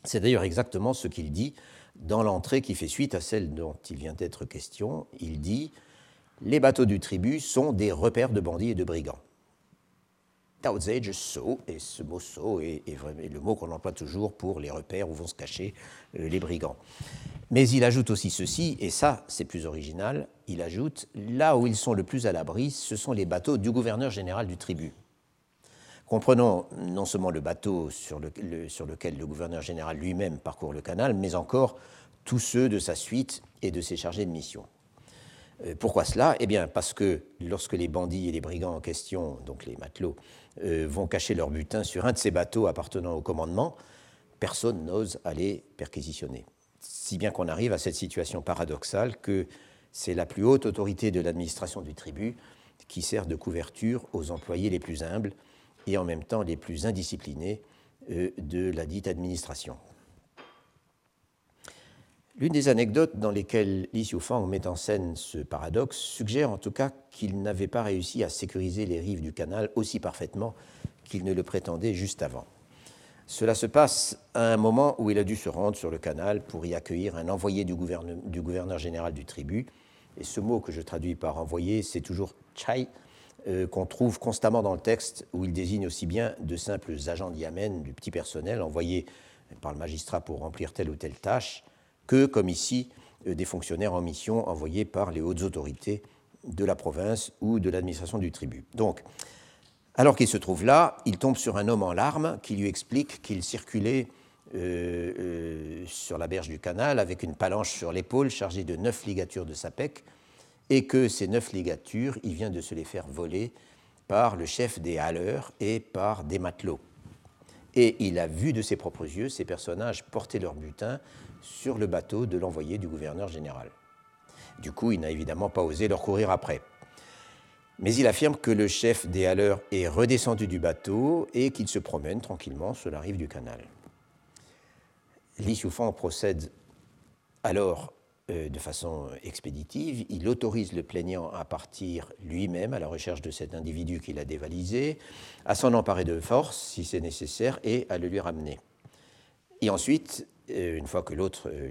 C'est d'ailleurs exactement ce qu'il dit dans l'entrée qui fait suite à celle dont il vient d'être question. Il dit Les bateaux du tribut sont des repères de bandits et de brigands. Tao so, et ce mot so est, le mot qu'on emploie toujours pour les repères où vont se cacher euh, les brigands. Mais il ajoute aussi ceci, et ça c'est plus original, il ajoute Là où ils sont le plus à l'abri, ce sont les bateaux du gouverneur général du tribut. Comprenons non seulement le bateau sur, lequel le gouverneur général lui-même parcourt le canal, mais encore tous ceux de sa suite et de ses chargés de mission. Euh, pourquoi cela? Eh bien, parce que lorsque les bandits et les brigands en question, donc les matelots, euh, vont cacher leur butin sur un de ces bateaux appartenant au commandement, personne n'ose aller perquisitionner. Si bien qu'on arrive à cette situation paradoxale que c'est la plus haute autorité de l'administration du tribut qui sert de couverture aux employés les plus humbles et en même temps les plus indisciplinés euh, de la dite administration. L'une des anecdotes dans lesquelles Li Xiufang met en scène ce paradoxe suggère en tout cas qu'il n'avait pas réussi à sécuriser les rives du canal aussi parfaitement qu'il ne le prétendait juste avant. Cela se passe à un moment où il a dû se rendre sur le canal pour y accueillir un envoyé du gouverneur, général du tribut. Et ce mot que je traduis par envoyé, c'est toujours chai, euh, qu'on trouve constamment dans le texte, où il désigne aussi bien de simples agents d'Yamen, du petit personnel envoyés par le magistrat pour remplir telle ou telle tâche, que, comme ici, euh, des fonctionnaires en mission envoyés par les hautes autorités de la province ou de l'administration du tribut. Donc, alors qu'il se trouve là, il tombe sur un homme en larmes qui lui explique qu'il circulait euh, sur la berge du canal avec une palanche sur l'épaule chargée de neuf ligatures de sapec et que ces neuf ligatures, il vient de se les faire voler par le chef des haleurs et par des matelots. Et il a vu de ses propres yeux ces personnages porter leur butin sur le bateau de l'envoyé du gouverneur général. Du coup, il n'a évidemment pas osé leur courir après. Mais il affirme que le chef des haleurs est redescendu du bateau et qu'il se promène tranquillement sur la rive du canal. Li procède alors euh, de façon expéditive. Il autorise le plaignant à partir lui-même à la recherche de cet individu qu'il a dévalisé, à s'en emparer de force si c'est nécessaire et à le lui ramener. Et ensuite, une fois que l'autre euh,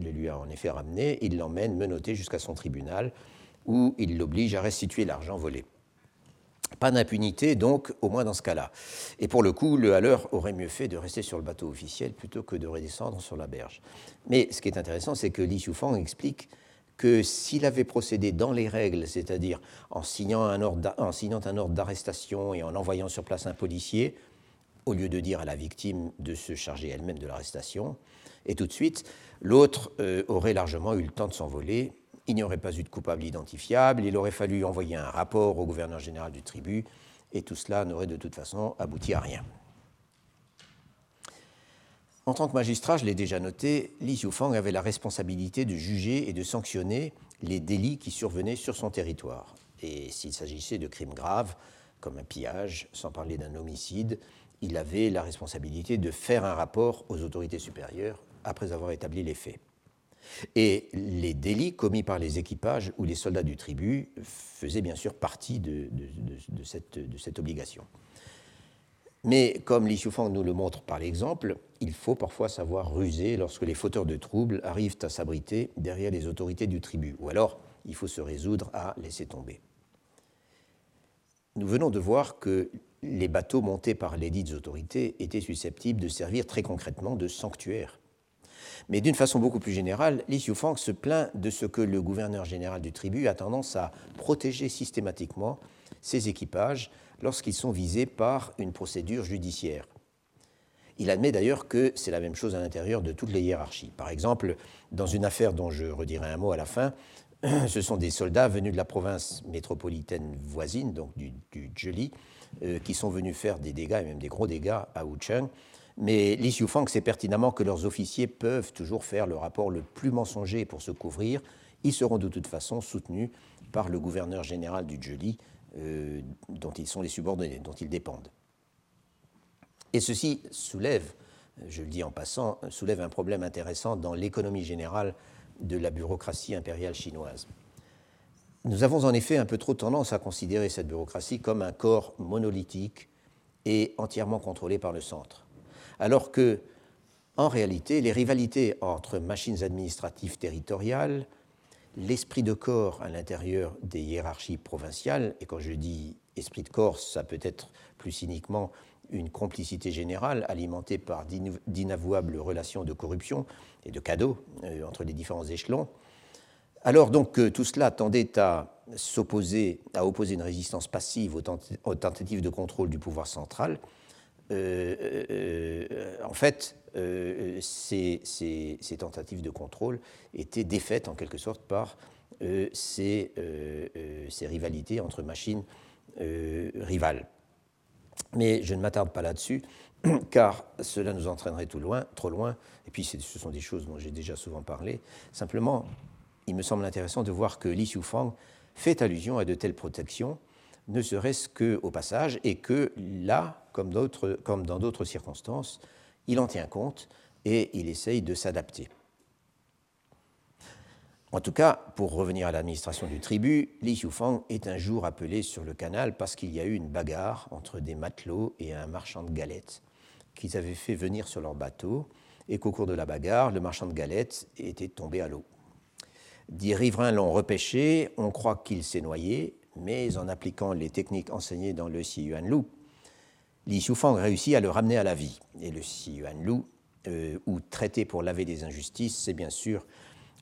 le lui a en effet ramené, il l'emmène menotté jusqu'à son tribunal où il l'oblige à restituer l'argent volé. Pas d'impunité, donc, au moins dans ce cas-là. Et pour le coup, le haleur aurait mieux fait de rester sur le bateau officiel plutôt que de redescendre sur la berge. Mais ce qui est intéressant, c'est que Li Xiufang explique que s'il avait procédé dans les règles, c'est-à-dire en signant un ordre d'arrestation et en envoyant sur place un policier, au lieu de dire à la victime de se charger elle-même de l'arrestation, et tout de suite, l'autre euh, aurait largement eu le temps de s'envoler il n'y aurait pas eu de coupable identifiable, il aurait fallu envoyer un rapport au gouverneur général du tribut, et tout cela n'aurait de toute façon abouti à rien. En tant que magistrat, je l'ai déjà noté, Li Xiufang avait la responsabilité de juger et de sanctionner les délits qui survenaient sur son territoire. Et s'il s'agissait de crimes graves, comme un pillage, sans parler d'un homicide, il avait la responsabilité de faire un rapport aux autorités supérieures après avoir établi les faits. Et les délits commis par les équipages ou les soldats du tribut faisaient bien sûr partie de, cette, obligation. Mais comme Li nous le montre par l'exemple, il faut parfois savoir ruser lorsque les fauteurs de troubles arrivent à s'abriter derrière les autorités du tribut, ou alors il faut se résoudre à laisser tomber. Nous venons de voir que les bateaux montés par les dites autorités étaient susceptibles de servir très concrètement de sanctuaire mais d'une façon beaucoup plus générale, Li Xiufang se plaint de ce que le gouverneur général du tribut a tendance à protéger systématiquement ses équipages lorsqu'ils sont visés par une procédure judiciaire. Il admet d'ailleurs que c'est la même chose à l'intérieur de toutes les hiérarchies. Par exemple, dans une affaire dont je redirai un mot à la fin, *clears throat* ce sont des soldats venus de la province métropolitaine voisine, donc du, du Zheli, euh, qui sont venus faire des dégâts, et même des gros dégâts, à Wucheng, mais Li Xiufang sait pertinemment que leurs officiers peuvent toujours faire le rapport le plus mensonger pour se couvrir. Ils seront de toute façon soutenus par le gouverneur général du Joli, euh, dont ils sont les subordonnés, dont ils dépendent. Et ceci soulève, je le dis en passant, soulève un problème intéressant dans l'économie générale de la bureaucratie impériale chinoise. Nous avons en effet un peu trop tendance à considérer cette bureaucratie comme un corps monolithique et entièrement contrôlé par le centre alors que, en réalité, les rivalités entre machines administratives territoriales, l'esprit de corps à l'intérieur des hiérarchies provinciales, et quand je dis esprit de corps, ça peut être plus cyniquement une complicité générale alimentée par d'inavouables relations de corruption et de cadeaux euh, entre les différents échelons. Alors donc tout cela tendait à s'opposer, à opposer une résistance passive aux tentatives de contrôle du pouvoir central, en fait, euh, ces, tentatives de contrôle étaient défaites en quelque sorte par ces, rivalités entre machines rivales. Mais je ne m'attarde pas là-dessus, *clears throat* car cela nous entraînerait tout loin, trop loin, et puis ce sont des choses dont j'ai déjà souvent parlé. Simplement, il me semble intéressant de voir que Li Xiufang fait allusion à de telles protections ne serait-ce qu'au passage, et que là, comme, dans d'autres circonstances, il en tient compte et il essaye de s'adapter. En tout cas, pour revenir à l'administration du tribut, Li Xiufang est un jour appelé sur le canal parce qu'il y a eu une bagarre entre des matelots et un marchand de galettes qu'ils avaient fait venir sur leur bateau et qu'au cours de la bagarre, le marchand de galettes était tombé à l'eau. Des riverains l'ont repêché, on croit qu'il s'est noyé, mais en appliquant les techniques enseignées dans le Si Yuan Li Xiufang réussit à le ramener à la vie. Et le Si Yuan Lu, euh, ou traité pour laver des injustices, c'est bien sûr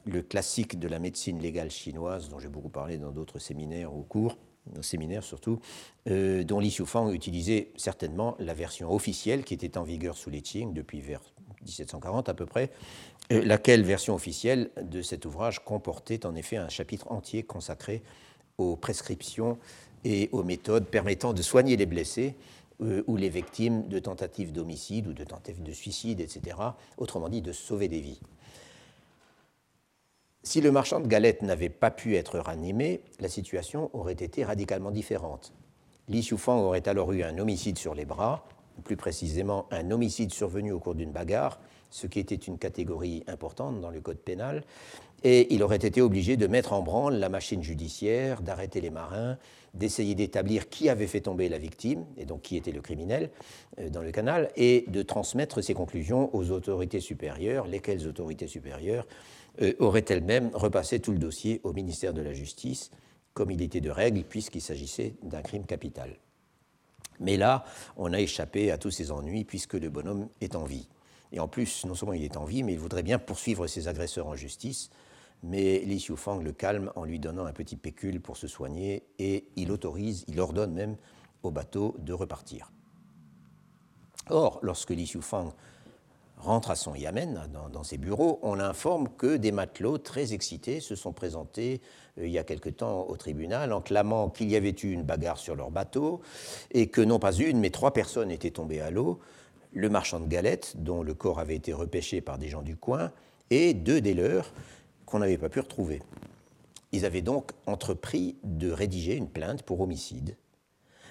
le classique de la médecine légale chinoise, dont j'ai beaucoup parlé dans d'autres séminaires ou cours, nos séminaires surtout, euh, dont Li Xiufang utilisait certainement la version officielle qui était en vigueur sous les Qing depuis vers 1740 à peu près, euh, laquelle version officielle de cet ouvrage comportait en effet un chapitre entier consacré aux prescriptions et aux méthodes permettant de soigner les blessés ou les victimes de tentatives d'homicide ou de tentatives de suicide, etc. Autrement dit, de sauver des vies. Si le marchand de galettes n'avait pas pu être ranimé, la situation aurait été radicalement différente. Li aurait alors eu un homicide sur les bras, plus précisément un homicide survenu au cours d'une bagarre, ce qui était une catégorie importante dans le code pénal, et il aurait été obligé de mettre en branle la machine judiciaire, d'arrêter les marins, d'essayer d'établir qui avait fait tomber la victime, et donc qui était le criminel euh, dans le canal, et de transmettre ses conclusions aux autorités supérieures, lesquelles autorités supérieures euh, auraient elles-mêmes repassé tout le dossier au ministère de la Justice, comme il était de règle, puisqu'il s'agissait d'un crime capital. Mais là, on a échappé à tous ces ennuis, puisque le bonhomme est en vie. Et en plus, non seulement il est en vie, mais il voudrait bien poursuivre ses agresseurs en justice, mais Li Xiufang le calme en lui donnant un petit pécule pour se soigner et il autorise, il ordonne même au bateau de repartir. Or, lorsque Li Xiufang rentre à son Yamen, dans, ses bureaux, on l'informe que des matelots très excités se sont présentés euh, il y a quelque temps au tribunal en clamant qu'il y avait eu une bagarre sur leur bateau et que non pas une, mais trois personnes étaient tombées à l'eau, le marchand de galettes, dont le corps avait été repêché par des gens du coin, et deux des leurs, qu'on n'avait pas pu retrouver. Ils avaient donc entrepris de rédiger une plainte pour homicide.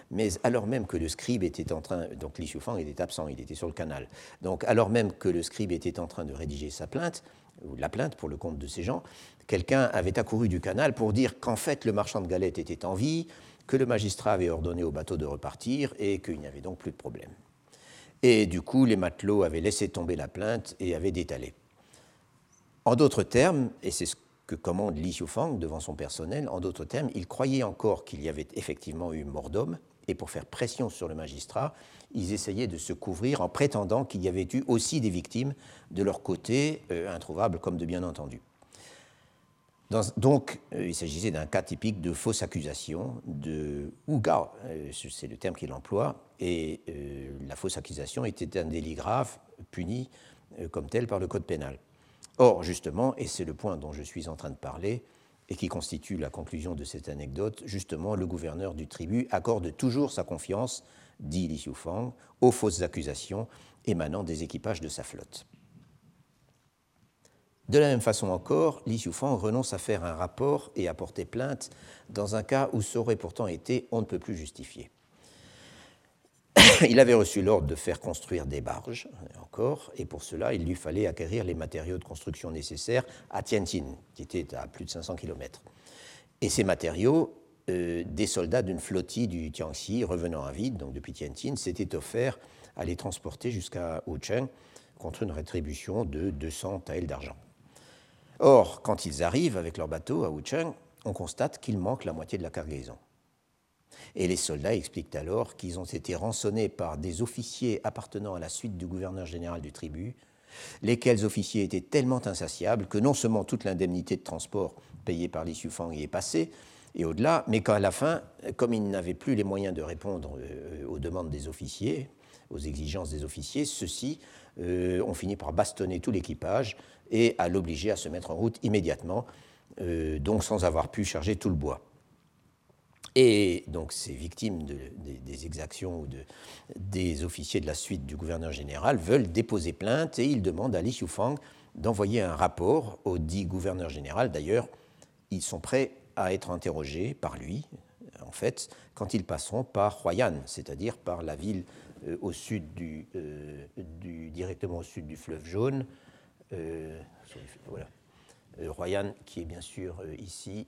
Mais alors même que le scribe était en train, donc Li était absent, il était sur le canal. Donc alors même que le scribe était en train de rédiger sa plainte, ou la plainte pour le compte de ces gens, quelqu'un avait accouru du canal pour dire qu'en fait le marchand de galettes était en vie, que le magistrat avait ordonné au bateau de repartir et qu'il n'y avait donc plus de problème. Et du coup, les matelots avaient laissé tomber la plainte et avaient détalé. En d'autres termes, et c'est ce que commande Li Xiufang devant son personnel, en d'autres termes, il croyait encore qu'il y avait effectivement eu mort d'homme, et pour faire pression sur le magistrat, ils essayaient de se couvrir en prétendant qu'il y avait eu aussi des victimes de leur côté, euh, introuvables comme de bien entendu. Donc, euh, il s'agissait d'un cas typique de fausse accusation, de ouga, euh, c'est le terme qu'il emploie, et la fausse accusation était un délit grave, puni comme tel par le Code pénal. Or, justement, et c'est le point dont je suis en train de parler, et qui constitue la conclusion de cette anecdote, justement, le gouverneur du tribut accorde toujours sa confiance, dit Li Xiufang, aux fausses accusations émanant des équipages de sa flotte. De la même façon encore, Li Xiufang renonce à faire un rapport et à porter plainte dans un cas où ça aurait pourtant été on ne peut plus justifié. *coughs* il avait reçu l'ordre de faire construire des barges, encore, et pour cela, il lui fallait acquérir les matériaux de construction nécessaires à Tianjin, qui était à plus de 500 km. Et ces matériaux, euh, des soldats d'une flottille du Tiangxi revenant à vide, donc depuis Tianjin, s'étaient offerts à les transporter jusqu'à Wucheng contre une rétribution de 200 taels d'argent. Or, quand ils arrivent avec leur bateau à Wucheng, on constate qu'il manque la moitié de la cargaison. Et les soldats expliquent alors qu'ils ont été rançonnés par des officiers appartenant à la suite du gouverneur général du tribut, lesquels officiers étaient tellement insatiables que non seulement toute l'indemnité de transport payée par les Sufang y est passée, et au-delà, mais qu'à la fin, comme ils n'avaient plus les moyens de répondre euh, aux demandes des officiers, aux exigences des officiers, ceux-ci euh, ont fini par bastonner tout l'équipage et à l'obliger à se mettre en route immédiatement, euh, donc sans avoir pu charger tout le bois. Et donc ces victimes des exactions ou des officiers de la suite du gouverneur général veulent déposer plainte et ils demandent à Li Xiufang d'envoyer un rapport au dit gouverneur général. D'ailleurs, ils sont prêts à être interrogés par lui, en fait, quand ils passeront par Huayan, c'est-à-dire par la ville euh, au sud euh, du, directement au sud du fleuve Jaune. Euh, voilà. Huayan, qui est bien sûr ici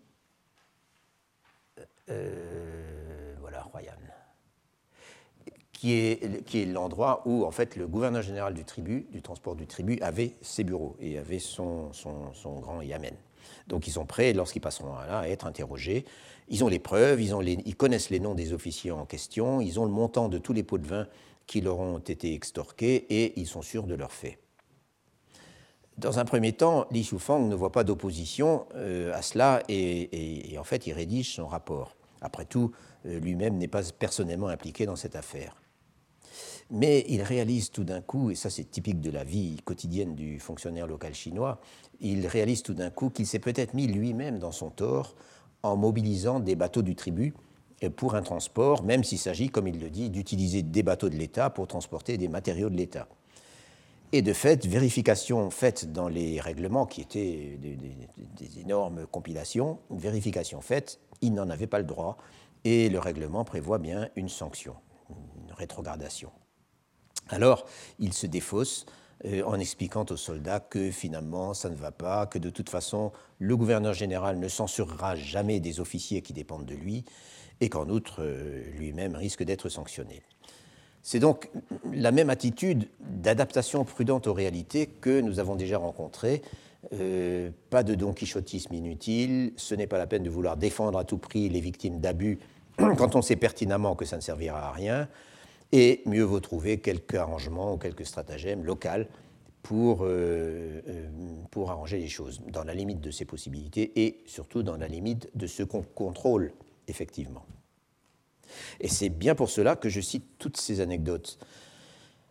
euh, voilà, Royan, qui est, qui est l'endroit où en fait le gouverneur général du tribut, du transport du tribut, avait ses bureaux et avait son, son, grand yamen. Donc ils sont prêts, lorsqu'ils passeront là, à être interrogés. Ils ont les preuves, ils, ont les, ils connaissent les noms des officiers en question, ils ont le montant de tous les pots de vin qui leur ont été extorqués et ils sont sûrs de leurs faits. Dans un premier temps, Li Shufang ne voit pas d'opposition euh, à cela et, en fait il rédige son rapport. Après tout, euh, lui-même n'est pas personnellement impliqué dans cette affaire. Mais il réalise tout d'un coup, et ça c'est typique de la vie quotidienne du fonctionnaire local chinois, il réalise tout d'un coup qu'il s'est peut-être mis lui-même dans son tort en mobilisant des bateaux du tribut pour un transport, même s'il s'agit, comme il le dit, d'utiliser des bateaux de l'État pour transporter des matériaux de l'État. Et de fait, vérification faite dans les règlements, qui étaient des, énormes compilations, vérification faite, il n'en avait pas le droit, et le règlement prévoit bien une sanction, une rétrogradation. Alors, il se défausse euh, en expliquant aux soldats que finalement ça ne va pas, que de toute façon le gouverneur général ne censurera jamais des officiers qui dépendent de lui et qu'en outre euh, lui-même risque d'être sanctionné. C'est donc la même attitude d'adaptation prudente aux réalités que nous avons déjà rencontrée. Euh, pas de don quichotisme inutile, ce n'est pas la peine de vouloir défendre à tout prix les victimes d'abus *clears throat* quand on sait pertinemment que ça ne servira à rien et mieux vaut trouver quelques arrangements ou quelques stratagèmes local pour, euh, euh, pour arranger les choses, dans la limite de ses possibilités et surtout dans la limite de ce qu'on contrôle effectivement. Et c'est bien pour cela que je cite toutes ces anecdotes.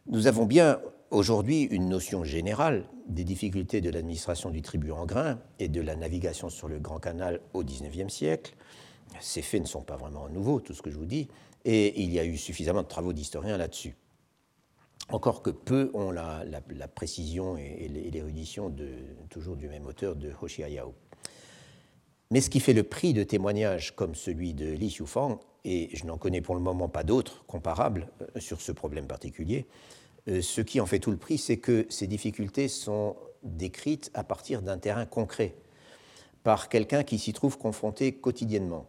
Nous avons bien aujourd'hui une notion générale des difficultés de l'administration du tribut en grain et de la navigation sur le Grand Canal au XIXe siècle. Ces faits ne sont pas vraiment nouveaux, tout ce que je vous dis, et il y a eu suffisamment de travaux d'historiens là-dessus. Encore que peu ont la, précision et, l'érudition toujours du même auteur de Hoshi Hayao. Mais ce qui fait le prix de témoignages comme celui de Li Xiufang, et je n'en connais pour le moment pas d'autres comparables euh, sur ce problème particulier, euh, ce qui en fait tout le prix, c'est que ces difficultés sont décrites à partir d'un terrain concret, par quelqu'un qui s'y trouve confronté quotidiennement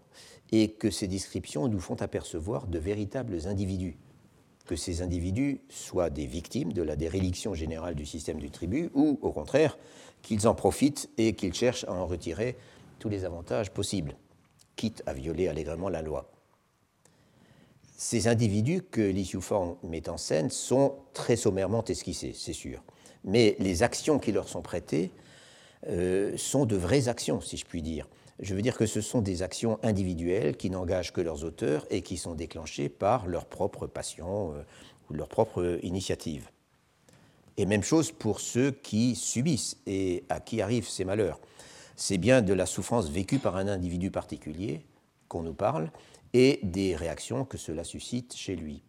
et que ces descriptions nous font apercevoir de véritables individus, que ces individus soient des victimes de la déréliction générale du système du tribut, ou au contraire, qu'ils en profitent et qu'ils cherchent à en retirer tous les avantages possibles, quitte à violer allègrement la loi. Ces individus que Xiufang met en scène sont très sommairement esquissés, c'est sûr, mais les actions qui leur sont prêtées euh, sont de vraies actions, si je puis dire, je veux dire que ce sont des actions individuelles qui n'engagent que leurs auteurs et qui sont déclenchées par leur propre passion euh, ou leur propre initiative. Et même chose pour ceux qui subissent et à qui arrivent ces malheurs. C'est bien de la souffrance vécue par un individu particulier qu'on nous parle et des réactions que cela suscite chez lui.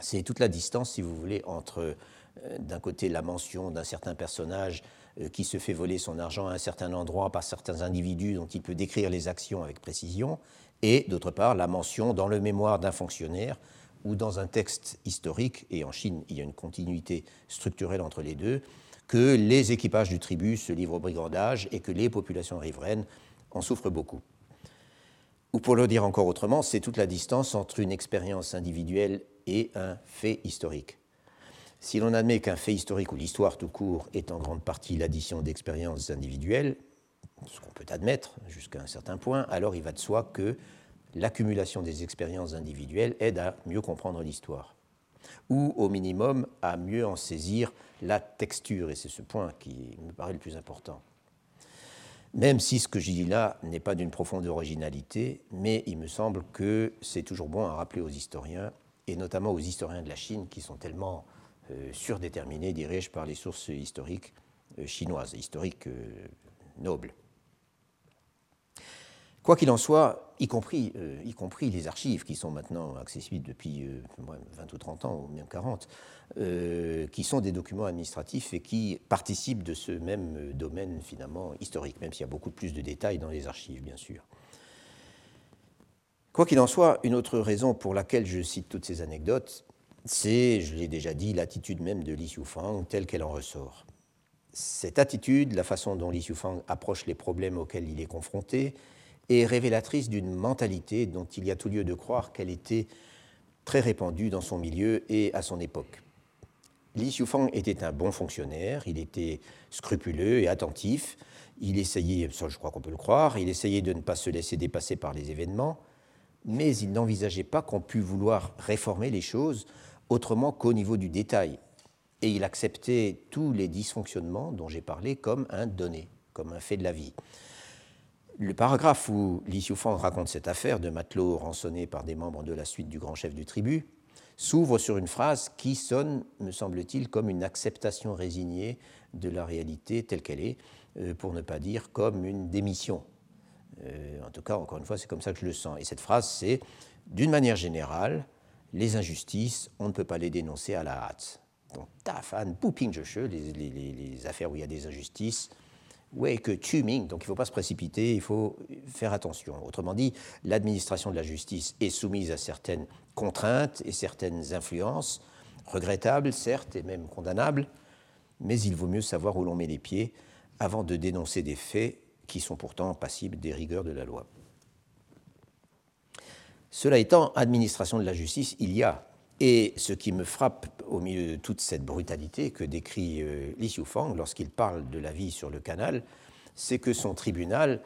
C'est toute la distance, si vous voulez, entre euh, d'un côté la mention d'un certain personnage euh, qui se fait voler son argent à un certain endroit par certains individus dont il peut décrire les actions avec précision, et d'autre part la mention dans le mémoire d'un fonctionnaire ou dans un texte historique, et en Chine il y a une continuité structurelle entre les deux, que les équipages du tribut se livrent au brigandage et que les populations riveraines en souffrent beaucoup. Ou pour le dire encore autrement, c'est toute la distance entre une expérience individuelle et un fait historique. Si l'on admet qu'un fait historique ou l'histoire tout court est en grande partie l'addition d'expériences individuelles, ce qu'on peut admettre jusqu'à un certain point, alors il va de soi que l'accumulation des expériences individuelles aide à mieux comprendre l'histoire, ou au minimum à mieux en saisir la texture, et c'est ce point qui me paraît le plus important. Même si ce que je dis là n'est pas d'une profonde originalité, mais il me semble que c'est toujours bon à rappeler aux historiens, et notamment aux historiens de la Chine qui sont tellement euh, surdéterminé, dirais-je, par les sources historiques euh, chinoises, historiques euh, nobles. Quoi qu'il en soit, y compris, y compris les archives qui sont maintenant accessibles depuis 20 ou 30 ans, ou même 40, qui sont des documents administratifs et qui participent de ce même domaine finalement historique, même s'il y a beaucoup plus de détails dans les archives, bien sûr. Quoi qu'il en soit, une autre raison pour laquelle je cite toutes ces anecdotes, c'est, je l'ai déjà dit, l'attitude même de Li Xiufang telle qu'elle en ressort. Cette attitude, la façon dont Li Xiufang approche les problèmes auxquels il est confronté, est révélatrice d'une mentalité dont il y a tout lieu de croire qu'elle était très répandue dans son milieu et à son époque. Li Xiufang était un bon fonctionnaire, il était scrupuleux et attentif, il essayait, ça je crois qu'on peut le croire, il essayait de ne pas se laisser dépasser par les événements, mais il n'envisageait pas qu'on pût vouloir réformer les choses autrement qu'au niveau du détail. Et il acceptait tous les dysfonctionnements dont j'ai parlé comme un donné, comme un fait de la vie. Le paragraphe où Xiufang raconte cette affaire de matelot rançonné par des membres de la suite du grand chef du tribut s'ouvre sur une phrase qui sonne, me semble-t-il, comme une acceptation résignée de la réalité telle qu'elle est, euh, pour ne pas dire comme une démission. Euh, en tout cas, encore une fois, c'est comme ça que je le sens. Et cette phrase, c'est, d'une manière générale, les injustices, on ne peut pas les dénoncer à la hâte. Donc, tafan, pouping, les, les, les affaires où il y a des injustices, ouais, que tuming, donc il ne faut pas se précipiter, il faut faire attention. Autrement dit, l'administration de la justice est soumise à certaines contraintes et certaines influences, regrettables, certes, et même condamnables, mais il vaut mieux savoir où l'on met les pieds avant de dénoncer des faits qui sont pourtant passibles des rigueurs de la loi. Cela étant, administration de la justice, il y a. Et ce qui me frappe au milieu de toute cette brutalité que décrit euh, Li Xiufang lorsqu'il parle de la vie sur le canal, c'est que son tribunal,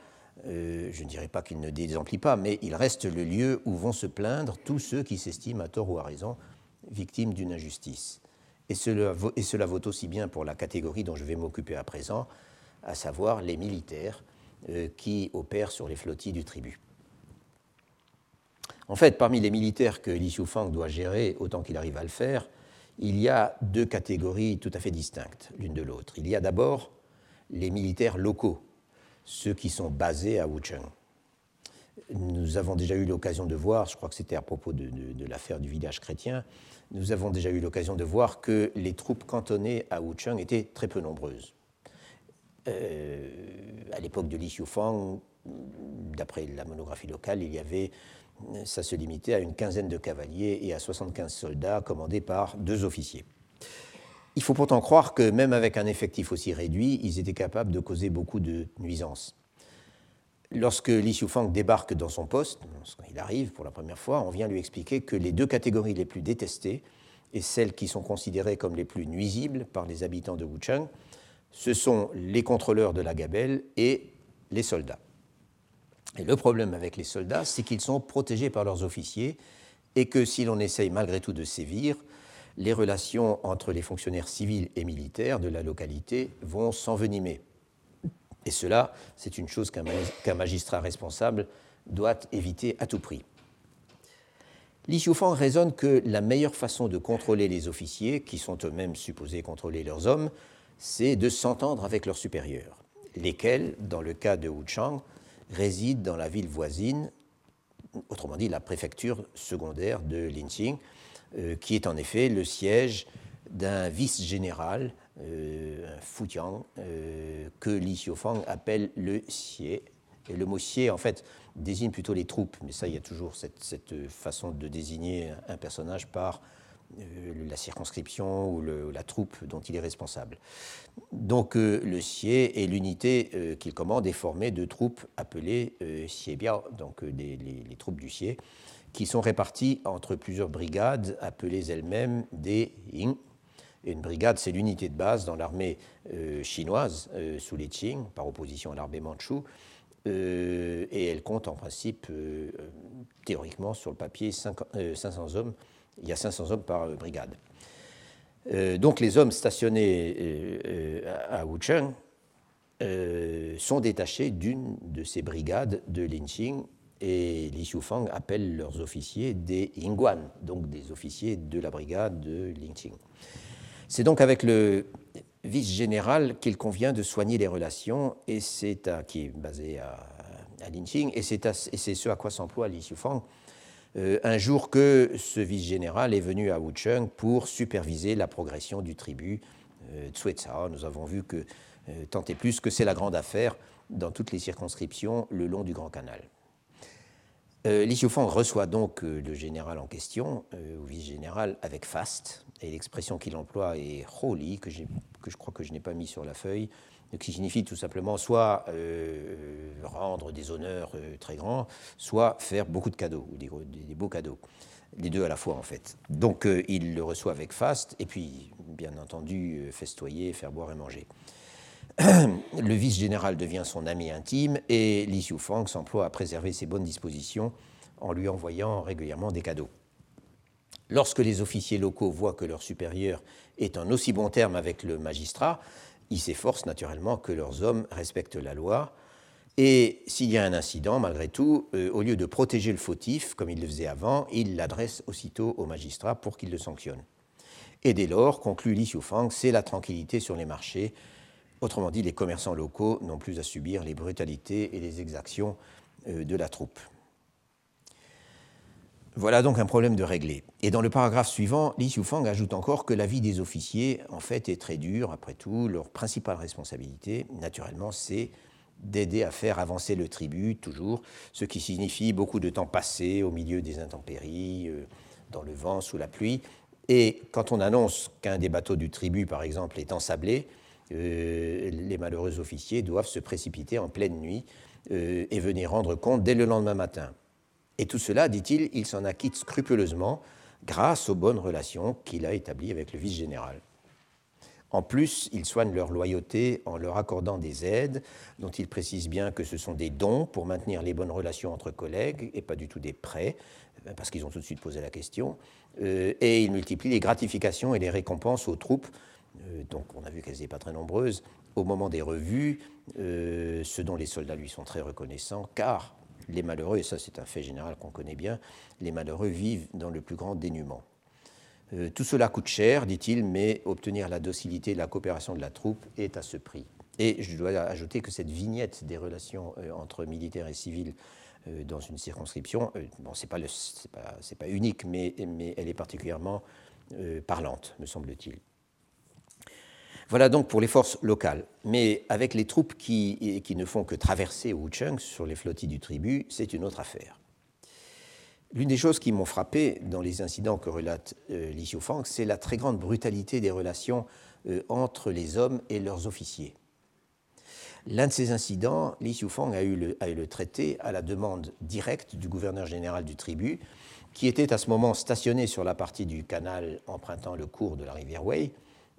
euh, je ne dirais pas qu'il ne désemplit pas, mais il reste le lieu où vont se plaindre tous ceux qui s'estiment à tort ou à raison victimes d'une injustice. Et cela, vaut, aussi bien pour la catégorie dont je vais m'occuper à présent, à savoir les militaires euh, qui opèrent sur les flottilles du tribut. En fait, parmi les militaires que Li Xiufang doit gérer autant qu'il arrive à le faire, il y a deux catégories tout à fait distinctes l'une de l'autre. Il y a d'abord les militaires locaux, ceux qui sont basés à Wucheng. Nous avons déjà eu l'occasion de voir, je crois que c'était à propos de, l'affaire du village chrétien, nous avons déjà eu l'occasion de voir que les troupes cantonnées à Wucheng étaient très peu nombreuses. Euh, à l'époque de Li Xiufang, d'après la monographie locale, il y avait, ça se limitait à une quinzaine de cavaliers et à 75 soldats commandés par deux officiers. Il faut pourtant croire que même avec un effectif aussi réduit, ils étaient capables de causer beaucoup de nuisances. Lorsque Li Xiufang débarque dans son poste, lorsqu'il arrive pour la première fois, on vient lui expliquer que les deux catégories les plus détestées et celles qui sont considérées comme les plus nuisibles par les habitants de Wucheng, ce sont les contrôleurs de la gabelle et les soldats. Le problème avec les soldats, c'est qu'ils sont protégés par leurs officiers et que si l'on essaye malgré tout de sévir, les relations entre les fonctionnaires civils et militaires de la localité vont s'envenimer. Et cela, c'est une chose qu'un magistrat responsable doit éviter à tout prix. Li Xiufang raisonne que la meilleure façon de contrôler les officiers, qui sont eux-mêmes supposés contrôler leurs hommes, c'est de s'entendre avec leurs supérieurs, lesquels, dans le cas de Wuchang, résident dans la ville voisine, autrement dit la préfecture secondaire de Linqing, euh, qui est en effet le siège d'un vice-général euh, Futiang, euh, que Li Xiufang appelle le Xie. Et le mot Xie, en fait, désigne plutôt les troupes, mais ça, il y a toujours cette, façon de désigner un personnage par la circonscription ou la troupe dont il est responsable. Donc euh, le Xie et l'unité euh, qu'il commande est formée de troupes appelées euh, Xiebiao, donc les, les, troupes du Xie, qui sont réparties entre plusieurs brigades appelées elles-mêmes des Ying, une brigade, c'est l'unité de base dans l'armée euh, chinoise euh, sous les Qing, par opposition à l'armée mandchoue. Euh, et elle compte en principe, euh, théoriquement, sur le papier, 5, 500 hommes. Il y a 500 hommes par brigade. donc les hommes stationnés à Wucheng sont détachés d'une de ces brigades de Linqing et Li Xiufang appelle leurs officiers des Yingguan, donc des officiers de la brigade de Linqing. C'est donc avec le vice-général qu'il convient de soigner les relations, et c'est à, qui est basé à, à Linqing, et c'est ce à quoi s'emploie Li Xiufang. Euh, un jour que ce vice-général est venu à Wucheng pour superviser la progression du tribut euh, Tsuetsa. Nous avons vu que, euh, tant et plus, que c'est la grande affaire dans toutes les circonscriptions le long du Grand Canal. Euh, Li Xiufang reçoit donc euh, le général en question, ou vice-général, avec faste, et l'expression qu'il emploie est holi, que, je crois que je n'ai pas mis sur la feuille, qui signifie tout simplement soit euh, rendre des honneurs euh, très grands, soit faire beaucoup de cadeaux, ou des, beaux cadeaux. Les deux à la fois, en fait. Donc, euh, il le reçoit avec faste, et puis, bien entendu, festoyer, faire boire et manger. *clears throat* le vice-général devient son ami intime et Li Xiufang s'emploie à préserver ses bonnes dispositions en lui envoyant régulièrement des cadeaux. Lorsque les officiers locaux voient que leur supérieur est en aussi bon terme avec le magistrat, ils s'efforcent naturellement que leurs hommes respectent la loi. Et s'il y a un incident, malgré tout, euh, au lieu de protéger le fautif, comme il le faisait avant, ils l'adressent aussitôt au magistrat pour qu'il le sanctionne. Et dès lors, conclut Li Xiufang, c'est la tranquillité sur les marchés. Autrement dit, les commerçants locaux n'ont plus à subir les brutalités et les exactions euh, de la troupe. Voilà donc un problème de régler. Et dans le paragraphe suivant, Li Xiufang ajoute encore que la vie des officiers, en fait, est très dure. Après tout, leur principale responsabilité, naturellement, c'est d'aider à faire avancer le tribut, toujours, ce qui signifie beaucoup de temps passé au milieu des intempéries, euh, dans le vent, sous la pluie, Et quand on annonce qu'un des bateaux du tribut, par exemple, est ensablé, euh, les malheureux officiers doivent se précipiter en pleine nuit euh, et venir rendre compte dès le lendemain matin. Et tout cela, dit-il, il s'en acquitte scrupuleusement grâce aux bonnes relations qu'il a établies avec le vice-général. En plus, il soigne leur loyauté en leur accordant des aides, dont il précise bien que ce sont des dons pour maintenir les bonnes relations entre collègues et pas du tout des prêts, euh, parce qu'ils ont tout de suite posé la question. Euh, et il multiplie les gratifications et les récompenses aux troupes, euh, donc on a vu qu'elles n'étaient pas très nombreuses, au moment des revues, ce dont les soldats lui sont très reconnaissants, car les malheureux, et ça c'est un fait général qu'on connaît bien, les malheureux vivent dans le plus grand dénuement. Euh, tout cela coûte cher, dit-il, mais obtenir la docilité et la coopération de la troupe est à ce prix. Et je dois ajouter que cette vignette des relations euh, entre militaires et civils euh, dans une circonscription, ce n'est pas, unique, mais, elle est particulièrement parlante, me semble-t-il. Voilà donc pour les forces locales. Mais avec les troupes qui, ne font que traverser Wuchang sur les flottilles du tribut, c'est une autre affaire. L'une des choses qui m'ont frappé dans les incidents que relate euh, Li Xiufang, c'est la très grande brutalité des relations euh, entre les hommes et leurs officiers. L'un de ces incidents, Li Xiufang a eu, le, a eu le traité à la demande directe du gouverneur général du tribut, qui était à ce moment stationné sur la partie du canal empruntant le cours de la rivière Wei,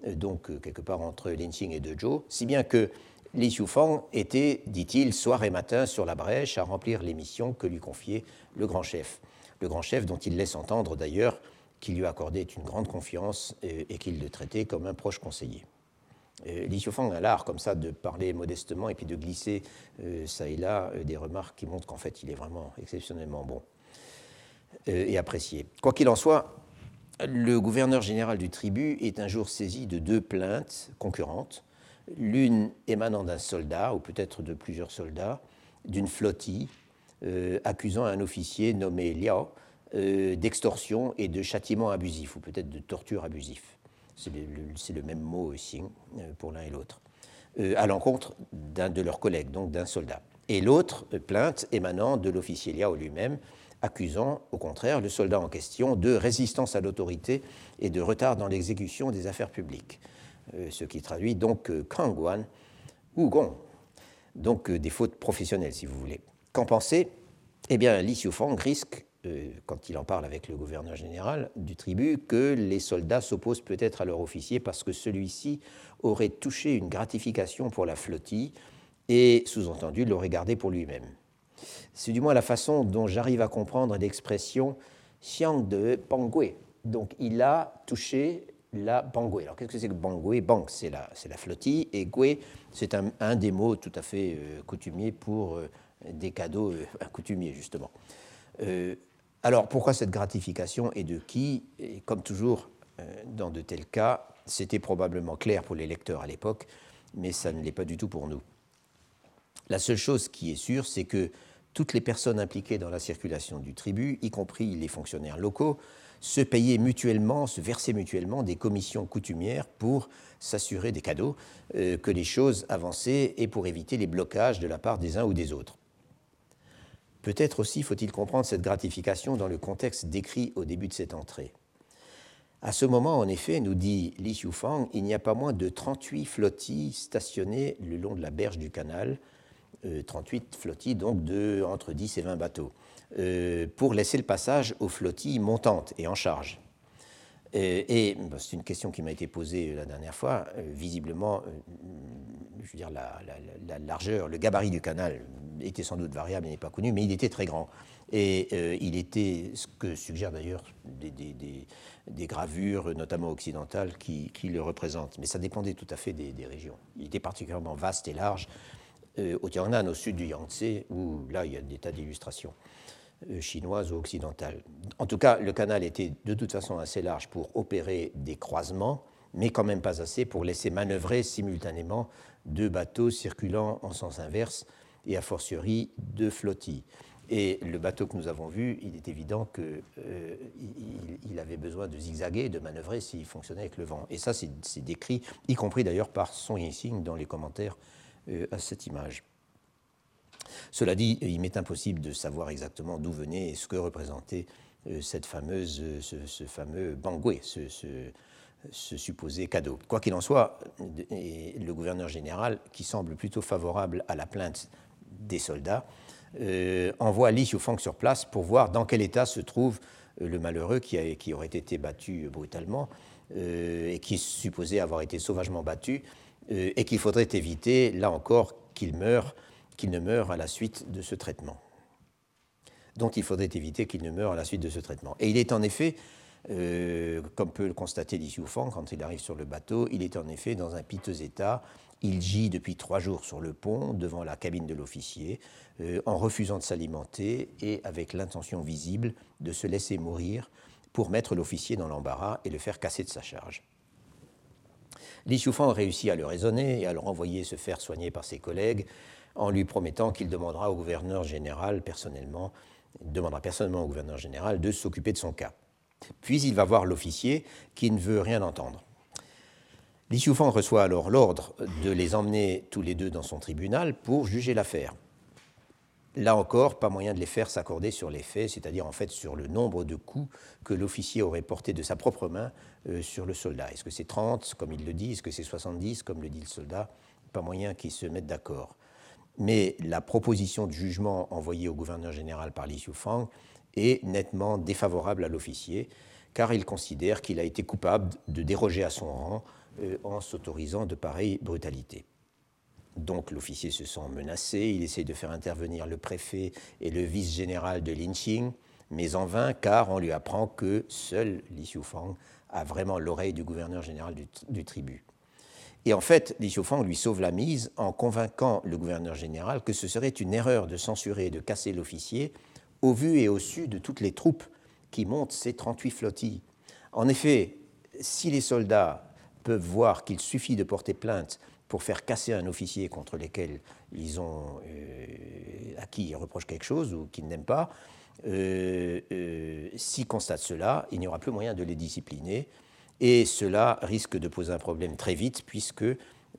donc quelque part entre Linqing et Dezhou, si bien que Li Xiufang était, dit-il, soir et matin sur la brèche à remplir les missions que lui confiait le grand chef le grand chef dont il laisse entendre d'ailleurs qu'il lui accordait une grande confiance et, qu'il le traitait comme un proche conseiller. Li Xiufang a l'art comme ça de parler modestement et puis de glisser euh, ça et là euh, des remarques qui montrent qu'en fait il est vraiment exceptionnellement bon euh, et apprécié. Quoi qu'il en soit, le gouverneur général du tribut est un jour saisi de deux plaintes concurrentes, l'une émanant d'un soldat ou peut-être de plusieurs soldats, d'une flottille euh, accusant un officier nommé Liao euh, d'extorsion et de châtiment abusif, ou peut-être de torture abusif. C'est le, même mot aussi euh, pour l'un et l'autre. à l'encontre d'un de leurs collègues, donc d'un soldat. Et l'autre plainte émanant de l'officier Liao lui-même, accusant au contraire le soldat en question de résistance à l'autorité et de retard dans l'exécution des affaires publiques. ce qui traduit donc Kangwan ou Gong, donc des fautes professionnelles si vous voulez. Qu'en penser Eh bien, Li Xiufang risque, euh, quand il en parle avec le gouverneur général du tribut, que les soldats s'opposent peut-être à leur officier parce que celui-ci aurait touché une gratification pour la flottille et, sous-entendu, l'aurait gardé pour lui-même. C'est du moins la façon dont j'arrive à comprendre l'expression Xiang de Bangui. Donc, il a touché la Bangui. Alors, qu'est-ce que c'est que Bangui? Bang, c'est la, la, flottille, et Gui, c'est un, des mots tout à fait euh, coutumiers pour euh, des cadeaux euh, *laughs* accoutumiers, justement. Euh, alors, pourquoi cette gratification et de qui? Et Comme toujours dans de tels cas, c'était probablement clair pour les lecteurs à l'époque, mais ça ne l'est pas du tout pour nous. La seule chose qui est sûre, c'est que toutes les personnes impliquées dans la circulation du tribut, y compris les fonctionnaires locaux, se payaient mutuellement, se versaient mutuellement des commissions coutumières pour s'assurer des cadeaux, que les choses avançaient et pour éviter les blocages de la part des uns ou des autres. Peut-être aussi faut-il comprendre cette gratification dans le contexte décrit au début de cette entrée. À ce moment, en effet, nous dit Li Xiufang, il n'y a pas moins de 38 flottilles stationnées le long de la berge du canal, 38 euh, flottilles donc de entre 10 et 20 bateaux, euh, pour laisser le passage aux flottilles montantes et en charge. Euh, et, c'est une question qui m'a été posée la dernière fois. visiblement, je veux dire, la, largeur, le gabarit du canal était sans doute variable, il n'est pas connu, mais il était très grand. Et il était, ce que suggèrent d'ailleurs des, gravures, notamment occidentales, qui, le représentent. Mais ça dépendait tout à fait des, régions. Il était particulièrement vaste et large au Tiangnan, au sud du Yangtze, où là, il y a des tas d'illustrations euh, chinoises ou occidentales. En tout cas, le canal était de toute façon assez large pour opérer des croisements, mais quand même pas assez pour laisser manœuvrer simultanément deux bateaux circulant en sens inverse et a fortiori deux flottilles. Et le bateau que nous avons vu, il est évident qu'il euh, avait besoin de zigzaguer, de manœuvrer s'il fonctionnait avec le vent. Et ça, c'est décrit, y compris d'ailleurs par Song Yixing dans les commentaires euh, à cette image. Cela dit, il m'est impossible de savoir exactement d'où venait et ce que représentait cette fameuse, ce, fameux bangoué, ce, supposé cadeau. Quoi qu'il en soit, le gouverneur général, qui semble plutôt favorable à la plainte des soldats, euh, envoie Li Xiufang sur place pour voir dans quel état se trouve euh, le malheureux qui, aurait été battu brutalement euh, et qui supposé avoir été sauvagement battu et qu'il faudrait éviter, là encore, qu'il meure, ne meure à la suite de ce traitement. Donc il faudrait éviter qu'il ne meure à la suite de ce traitement. Et il est en effet euh, comme peut le constater Li Xiufang quand il arrive sur le bateau, il est en effet dans un piteux état. Il gît depuis trois jours sur le pont, devant la cabine de l'officier, euh, en refusant de s'alimenter et avec l'intention visible de se laisser mourir pour mettre l'officier dans l'embarras et le faire casser de sa charge. Li réussit à le raisonner et à le renvoyer se faire soigner par ses collègues en lui promettant qu'il demandera au gouverneur général personnellement, demandera personnellement au gouverneur général de s'occuper de son cas. Puis il va voir l'officier qui ne veut rien entendre. Li reçoit alors l'ordre de les emmener tous les deux dans son tribunal pour juger l'affaire. Là encore, pas moyen de les faire s'accorder sur les faits, c'est-à-dire en fait sur le nombre de coups que l'officier aurait porté de sa propre main euh, sur le soldat. Est-ce que c'est 30, comme il le dit? Est-ce que c'est 70, comme le dit le soldat? Pas moyen qu'ils se mettent d'accord. Mais la proposition de jugement envoyée au gouverneur général par Li Xiufang est nettement défavorable à l'officier, car il considère qu'il a été coupable de déroger à son rang euh, en s'autorisant de pareilles brutalités. Donc l'officier se sent menacé, il essaie de faire intervenir le préfet et le vice-général de Linqing, mais en vain, car on lui apprend que seul Li Xiufang a vraiment l'oreille du gouverneur général du, du, tribut. Et en fait, Li Xiufang lui sauve la mise en convainquant le gouverneur général que ce serait une erreur de censurer et de casser l'officier au vu et au su de toutes les troupes qui montent ces 38 flottilles. En effet, si les soldats peuvent voir qu'il suffit de porter plainte pour faire casser un officier contre lequel ils ont, euh, à qui ils reprochent quelque chose ou qu'ils n'aiment pas, euh, euh, s'ils constatent cela, il n'y aura plus moyen de les discipliner. Et cela risque de poser un problème très vite, puisque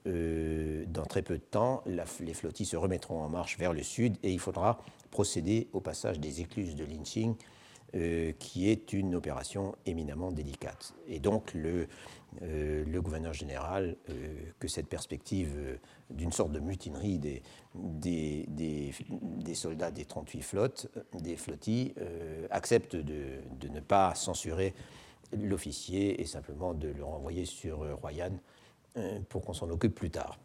dans très peu de temps, les flottilles se remettront en marche vers le sud et il faudra procéder au passage des écluses de lynching, qui est une opération éminemment délicate. Et donc le, euh, le gouverneur général, euh, que cette perspective d'une sorte de mutinerie des, soldats des 38 flottes, des flottilles, accepte de, de, ne pas censurer l'officier et simplement de le renvoyer sur Royan pour qu'on s'en occupe plus tard.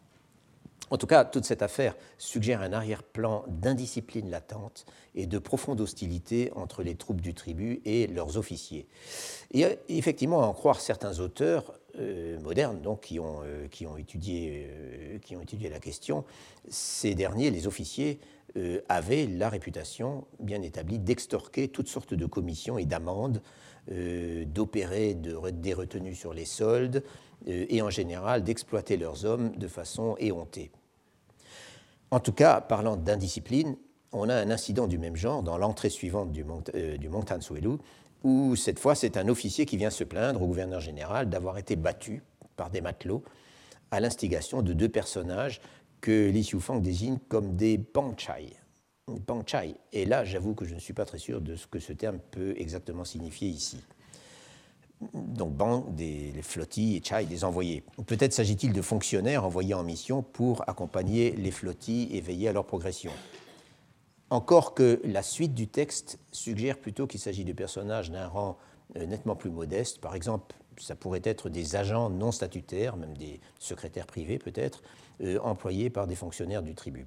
En tout cas, toute cette affaire suggère un arrière-plan d'indiscipline latente et de profonde hostilité entre les troupes du tribut et leurs officiers. Et euh, effectivement, à en croire certains auteurs euh, modernes donc, qui, ont, euh, qui, ont étudié, qui ont étudié la question, ces derniers, les officiers, avaient la réputation bien établie d'extorquer toutes sortes de commissions et d'amendes, d'opérer des retenues sur les soldes, et en général d'exploiter leurs hommes de façon éhontée. En tout cas, parlant d'indiscipline, on a un incident du même genre dans l'entrée suivante du, Mont, euh, où cette fois c'est un officier qui vient se plaindre au gouverneur général d'avoir été battu par des matelots à l'instigation de deux personnages que Li Xiufang désigne comme des. Pangchai. Et là, j'avoue que je ne suis pas très sûr de ce que ce terme peut exactement signifier ici donc banc des flottilles et chai des envoyés. Peut-être s'agit-il de fonctionnaires envoyés en mission pour accompagner les flottilles et veiller à leur progression. Encore que la suite du texte suggère plutôt qu'il s'agit de personnages d'un rang euh, nettement plus modeste. Par exemple, ça pourrait être des agents non statutaires, même des secrétaires privés peut-être, euh, employés par des fonctionnaires du tribut.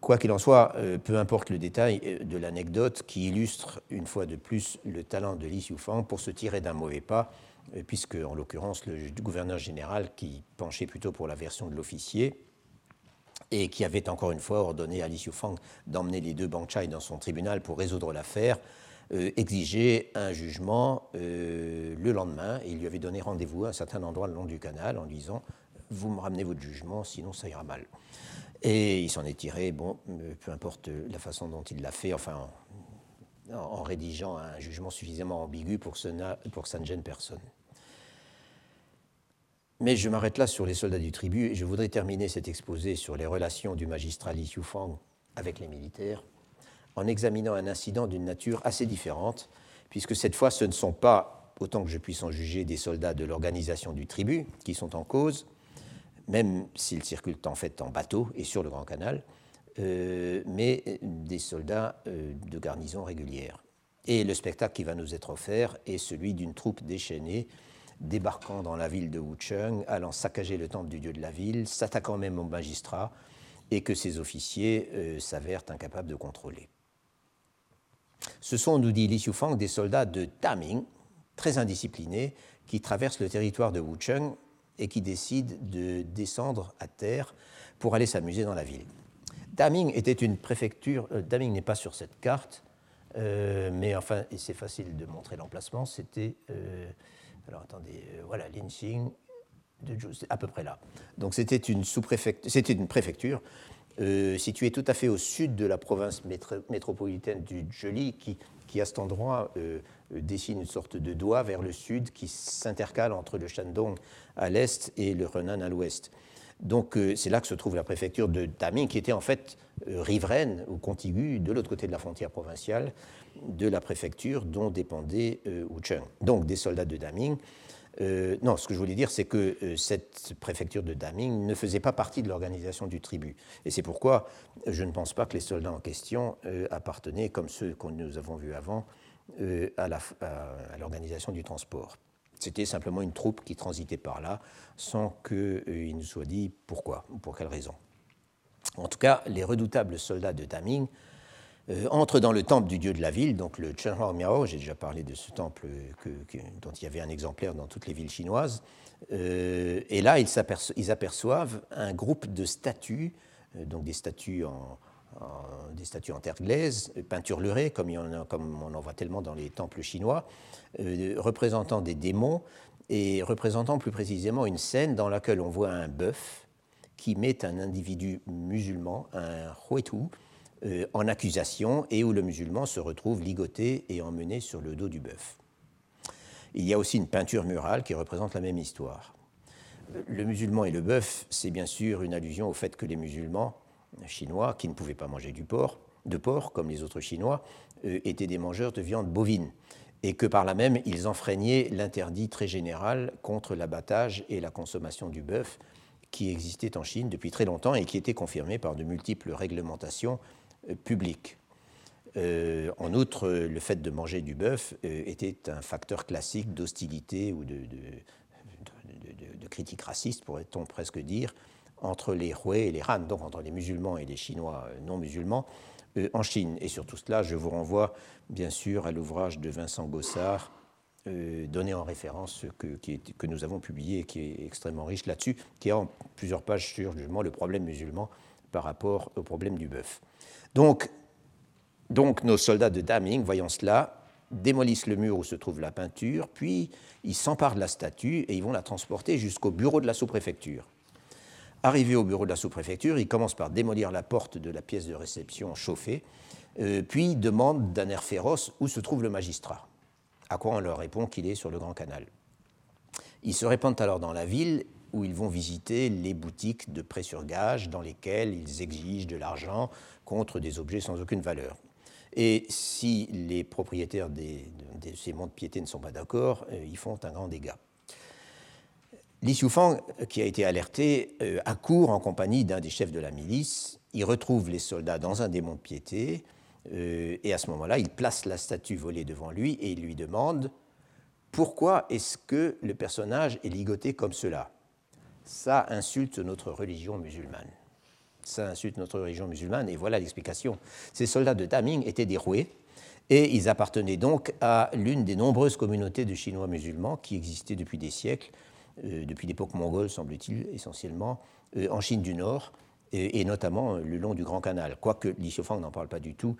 Quoi qu'il en soit, euh, peu importe le détail euh, de l'anecdote qui illustre une fois de plus le talent de Li Xiufang pour se tirer d'un mauvais pas, euh, puisque en l'occurrence le gouverneur général qui penchait plutôt pour la version de l'officier et qui avait encore une fois ordonné à Li d'emmener les deux Bangchai dans son tribunal pour résoudre l'affaire, exigeait un jugement le lendemain et il lui avait donné rendez-vous à un certain endroit le long du canal en disant Vous me ramenez votre jugement, sinon ça ira mal. Et il s'en est tiré, bon, euh, peu importe la façon dont il l'a fait, enfin, en, rédigeant un jugement suffisamment ambigu pour que, ça ne gêne personne. Mais je m'arrête là sur les soldats du tribut et je voudrais terminer cet exposé sur les relations du magistrat Li Xiufang avec les militaires en examinant un incident d'une nature assez différente, puisque cette fois ce ne sont pas, autant que je puisse en juger, des soldats de l'organisation du tribut qui sont en cause, même s'ils circulent en fait en bateau et sur le Grand Canal, euh, mais des soldats euh, de garnison régulière. Et le spectacle qui va nous être offert est celui d'une troupe déchaînée débarquant dans la ville de Wucheng, allant saccager le temple du dieu de la ville, s'attaquant même aux magistrats, et que ses officiers euh, s'avèrent incapables de contrôler. Ce sont, nous dit Li Xiufang, des soldats de Taming, très indisciplinés, qui traversent le territoire de Wucheng et qui décident de descendre à terre pour aller s'amuser dans la ville. Daming était une préfecture, euh, Daming n'est pas sur cette carte, euh, mais enfin, c'est facile de montrer l'emplacement, c'était, euh, alors attendez, voilà, Linxing, de à peu près là. Donc c'était une, c'était une préfecture située tout à fait au sud de la province métropolitaine du Joli, qui à cet endroit dessine une sorte de doigt vers le sud qui s'intercale entre le Shandong à l'est et le Renan à l'ouest. Donc euh, c'est là que se trouve la préfecture de Daming, qui était en fait euh, riveraine ou contiguë de l'autre côté de la frontière provinciale de la préfecture dont dépendait euh, Wucheng. Donc des soldats de Daming. non, ce que je voulais dire, c'est que cette préfecture de Daming ne faisait pas partie de l'organisation du tribut. Et c'est pourquoi je ne pense pas que les soldats en question appartenaient, comme ceux que nous avons vus avant, à l'organisation du transport. C'était simplement une troupe qui transitait par là sans qu'il euh, nous soit dit pourquoi ou pour quelle raison. En tout cas, les redoutables soldats de Daming euh, entrent dans le temple du dieu de la ville, donc le Chenhua Miao. J'ai déjà parlé de ce temple dont il y avait un exemplaire dans toutes les villes chinoises. Euh, et là, ils, aperçoivent un groupe de statues, donc des statues en, des statues en terre glaise, peinture lurée, comme, comme, on en voit tellement dans les temples chinois, euh, représentant des démons et représentant plus précisément une scène dans laquelle on voit un bœuf qui met un individu musulman, un huetu, euh, en accusation et où le musulman se retrouve ligoté et emmené sur le dos du bœuf. Il y a aussi une peinture murale qui représente la même histoire. Le musulman et le bœuf, c'est bien sûr une allusion au fait que les musulmans chinois, qui ne pouvaient pas manger du porc, de porc comme les autres Chinois, euh, étaient des mangeurs de viande bovine, et que par là même ils enfreignaient l'interdit très général contre l'abattage et la consommation du bœuf qui existait en Chine depuis très longtemps et qui était confirmé par de multiples réglementations euh, publiques. Euh, en outre, le fait de manger du bœuf était un facteur classique d'hostilité ou de, de, critique raciste, pourrait-on presque dire, entre les Hui et les Han, donc entre les musulmans et les Chinois euh, non musulmans, euh, en Chine. Et sur tout cela, je vous renvoie bien sûr à l'ouvrage de Vincent Gossard, euh, donné en référence que, nous avons publié et qui est extrêmement riche là-dessus, qui a plusieurs pages sur justement le problème musulman par rapport au problème du bœuf. Donc, donc nos soldats de Daming, voyant cela, démolissent le mur où se trouve la peinture, puis ils s'emparent de la statue et ils vont la transporter jusqu'au bureau de la sous-préfecture. Arrivé au bureau de la sous-préfecture, il commence par démolir la porte de la pièce de réception chauffée, euh, puis demande d'un air féroce où se trouve le magistrat. À quoi on leur répond qu'il est sur le Grand Canal. Ils se répandent alors dans la ville où ils vont visiter les boutiques de prêt sur gage dans lesquelles ils exigent de l'argent contre des objets sans aucune valeur. Et si les propriétaires de ces monts de piété ne sont pas d'accord, euh, ils font un grand dégât. Li Xiufang, qui a été alerté, euh, accourt en compagnie d'un des chefs de la milice. Il retrouve les soldats dans un démon de piété, euh, et à ce moment-là, il place la statue volée devant lui et il lui demande pourquoi est-ce que le personnage est ligoté comme cela? Ça insulte notre religion musulmane. Ça insulte notre religion musulmane, et voilà l'explication. Ces soldats de Taming étaient des roués, et ils appartenaient donc à l'une des nombreuses communautés de Chinois musulmans qui existaient depuis des siècles euh, depuis l'époque mongole, semble-t-il, essentiellement, euh, en Chine du Nord, et, notamment euh, le long du Grand Canal. Quoique Li Xiufang n'en parle pas du tout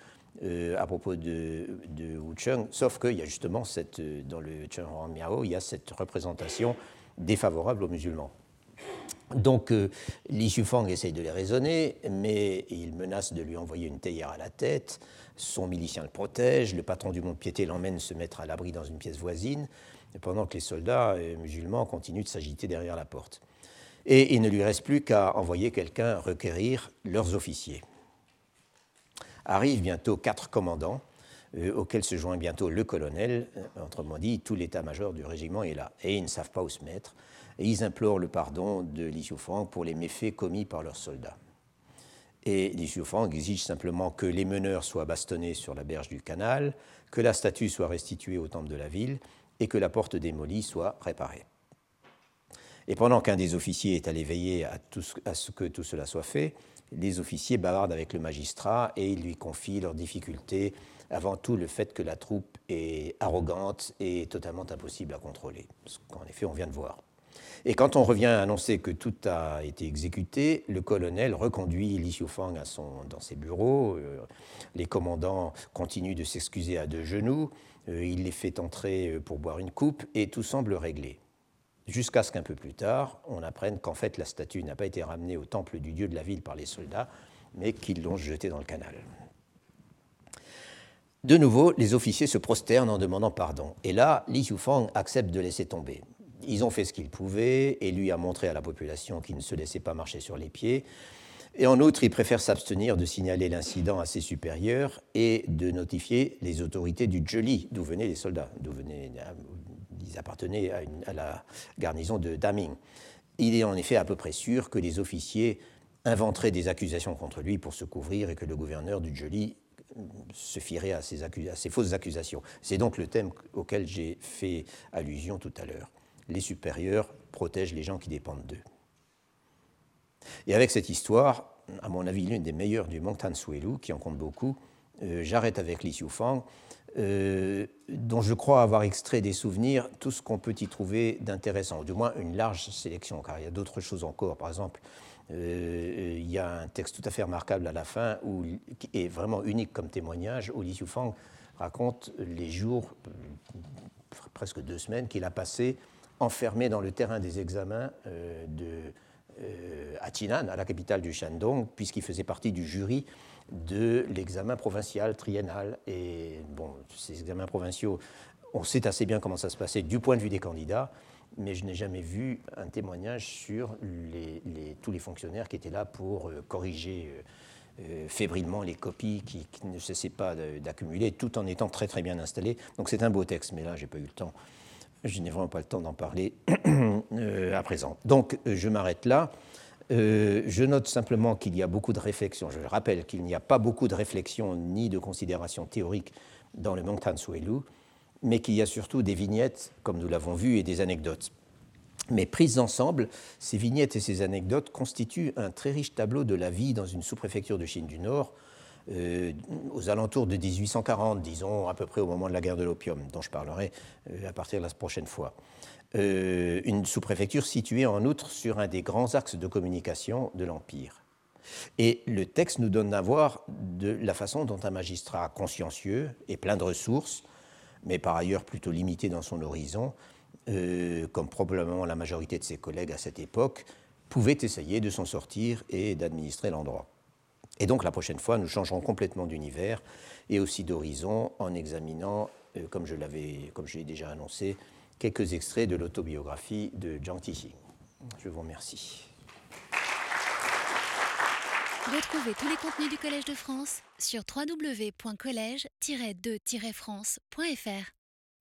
à propos de, de Wucheng, sauf qu'il y a justement cette, dans le Chenhuang Miao, il y a cette représentation défavorable aux musulmans. Donc Li Xiufang essaye de les raisonner, mais il menace de lui envoyer une théière à la tête. Son milicien le protège, le patron du Mont-Piété l'emmène se mettre à l'abri dans une pièce voisine pendant que les soldats musulmans continuent de s'agiter derrière la porte. Et il ne lui reste plus qu'à envoyer quelqu'un requérir leurs officiers. arrivent bientôt quatre commandants, auxquels se joint bientôt le colonel. autrement dit, tout l'état-major du régiment est là. Et ils ne savent pas où se mettre. Et ils implorent le pardon de Li pour les méfaits commis par leurs soldats. Et Li exige simplement que les meneurs soient bastonnés sur la berge du canal, que la statue soit restituée au temple de la ville et que la porte démolie soit réparée. Et pendant qu'un des officiers est allé veiller à, ce que tout cela soit fait, les officiers bavardent avec le magistrat et ils lui confient leurs difficultés, avant tout le fait que la troupe est arrogante et totalement impossible à contrôler, ce qu'en effet on vient de voir. Et quand on revient annoncer que tout a été exécuté, le colonel reconduit Li Xiufang dans ses bureaux. Euh, les commandants continuent de s'excuser à deux genoux. Euh, il les fait entrer euh, pour boire une coupe et tout semble réglé. Jusqu'à ce qu'un peu plus tard, on apprenne qu'en fait la statue n'a pas été ramenée au temple du dieu de la ville par les soldats, mais qu'ils l'ont jetée dans le canal. De nouveau, les officiers se prosternent en demandant pardon. Et là, Li Xiufang accepte de laisser tomber. Ils ont fait ce qu'ils pouvaient et lui a montré à la population qu'il ne se laissait pas marcher sur les pieds. Et en outre, il préfère s'abstenir de signaler l'incident à ses supérieurs et de notifier les autorités du Joli, d'où venaient les soldats, d'où venaient, ils appartenaient à, la garnison de Daming. Il est en effet à peu près sûr que les officiers inventeraient des accusations contre lui pour se couvrir et que le gouverneur du Joli se fierait à ces fausses accusations. C'est donc le thème auquel j'ai fait allusion tout à l'heure les supérieurs protègent les gens qui dépendent d'eux. Et avec cette histoire, à mon avis l'une des meilleures du Mongtan Suelu, qui en compte beaucoup, euh, j'arrête avec Li Xiufang, euh, dont je crois avoir extrait des souvenirs tout ce qu'on peut y trouver d'intéressant, ou du moins une large sélection, car il y a d'autres choses encore. Par exemple, euh, il y a un texte tout à fait remarquable à la fin, qui est vraiment unique comme témoignage, où Li Xiufang raconte les jours, presque deux semaines, qu'il a passé enfermé dans le terrain des examens euh, de, euh, à Tinan, à la capitale du Shandong, puisqu'il faisait partie du jury de l'examen provincial triennal. Et bon, ces examens provinciaux, on sait assez bien comment ça se passait du point de vue des candidats, mais je n'ai jamais vu un témoignage sur tous les fonctionnaires qui étaient là pour euh, corriger fébrilement les copies qui, qui ne cessaient pas d'accumuler, tout en étant très très bien installés. Donc c'est un beau texte, mais là, j'ai pas eu le temps je n'ai vraiment pas le temps d'en parler *clears throat* euh, à présent. Donc, euh, je m'arrête là. Euh, je note simplement qu'il y a beaucoup de réflexions. Je rappelle qu'il n'y a pas beaucoup de réflexions ni de considérations théoriques dans le Mongtan Suelu, mais qu'il y a surtout des vignettes, comme nous l'avons vu, et des anecdotes. Mais prises ensemble, ces vignettes et ces anecdotes constituent un très riche tableau de la vie dans une sous-préfecture de Chine du Nord, euh, aux alentours de 1840, disons à peu près au moment de la guerre de l'opium, dont je parlerai euh, à partir de la prochaine fois. Euh, une sous-préfecture située en outre sur un des grands axes de communication de l'Empire. Et le texte nous donne à voir de la façon dont un magistrat consciencieux et plein de ressources, mais par ailleurs plutôt limité dans son horizon, comme probablement la majorité de ses collègues à cette époque, pouvait essayer de s'en sortir et d'administrer l'endroit. Et donc la prochaine fois, nous changerons complètement d'univers et aussi d'horizon en examinant, euh, comme je l'avais, comme je l'ai déjà annoncé, quelques extraits de l'autobiographie de Jiang Tixing. Je vous remercie. Retrouvez tous les contenus du Collège de France sur www.colège-2-france.fr.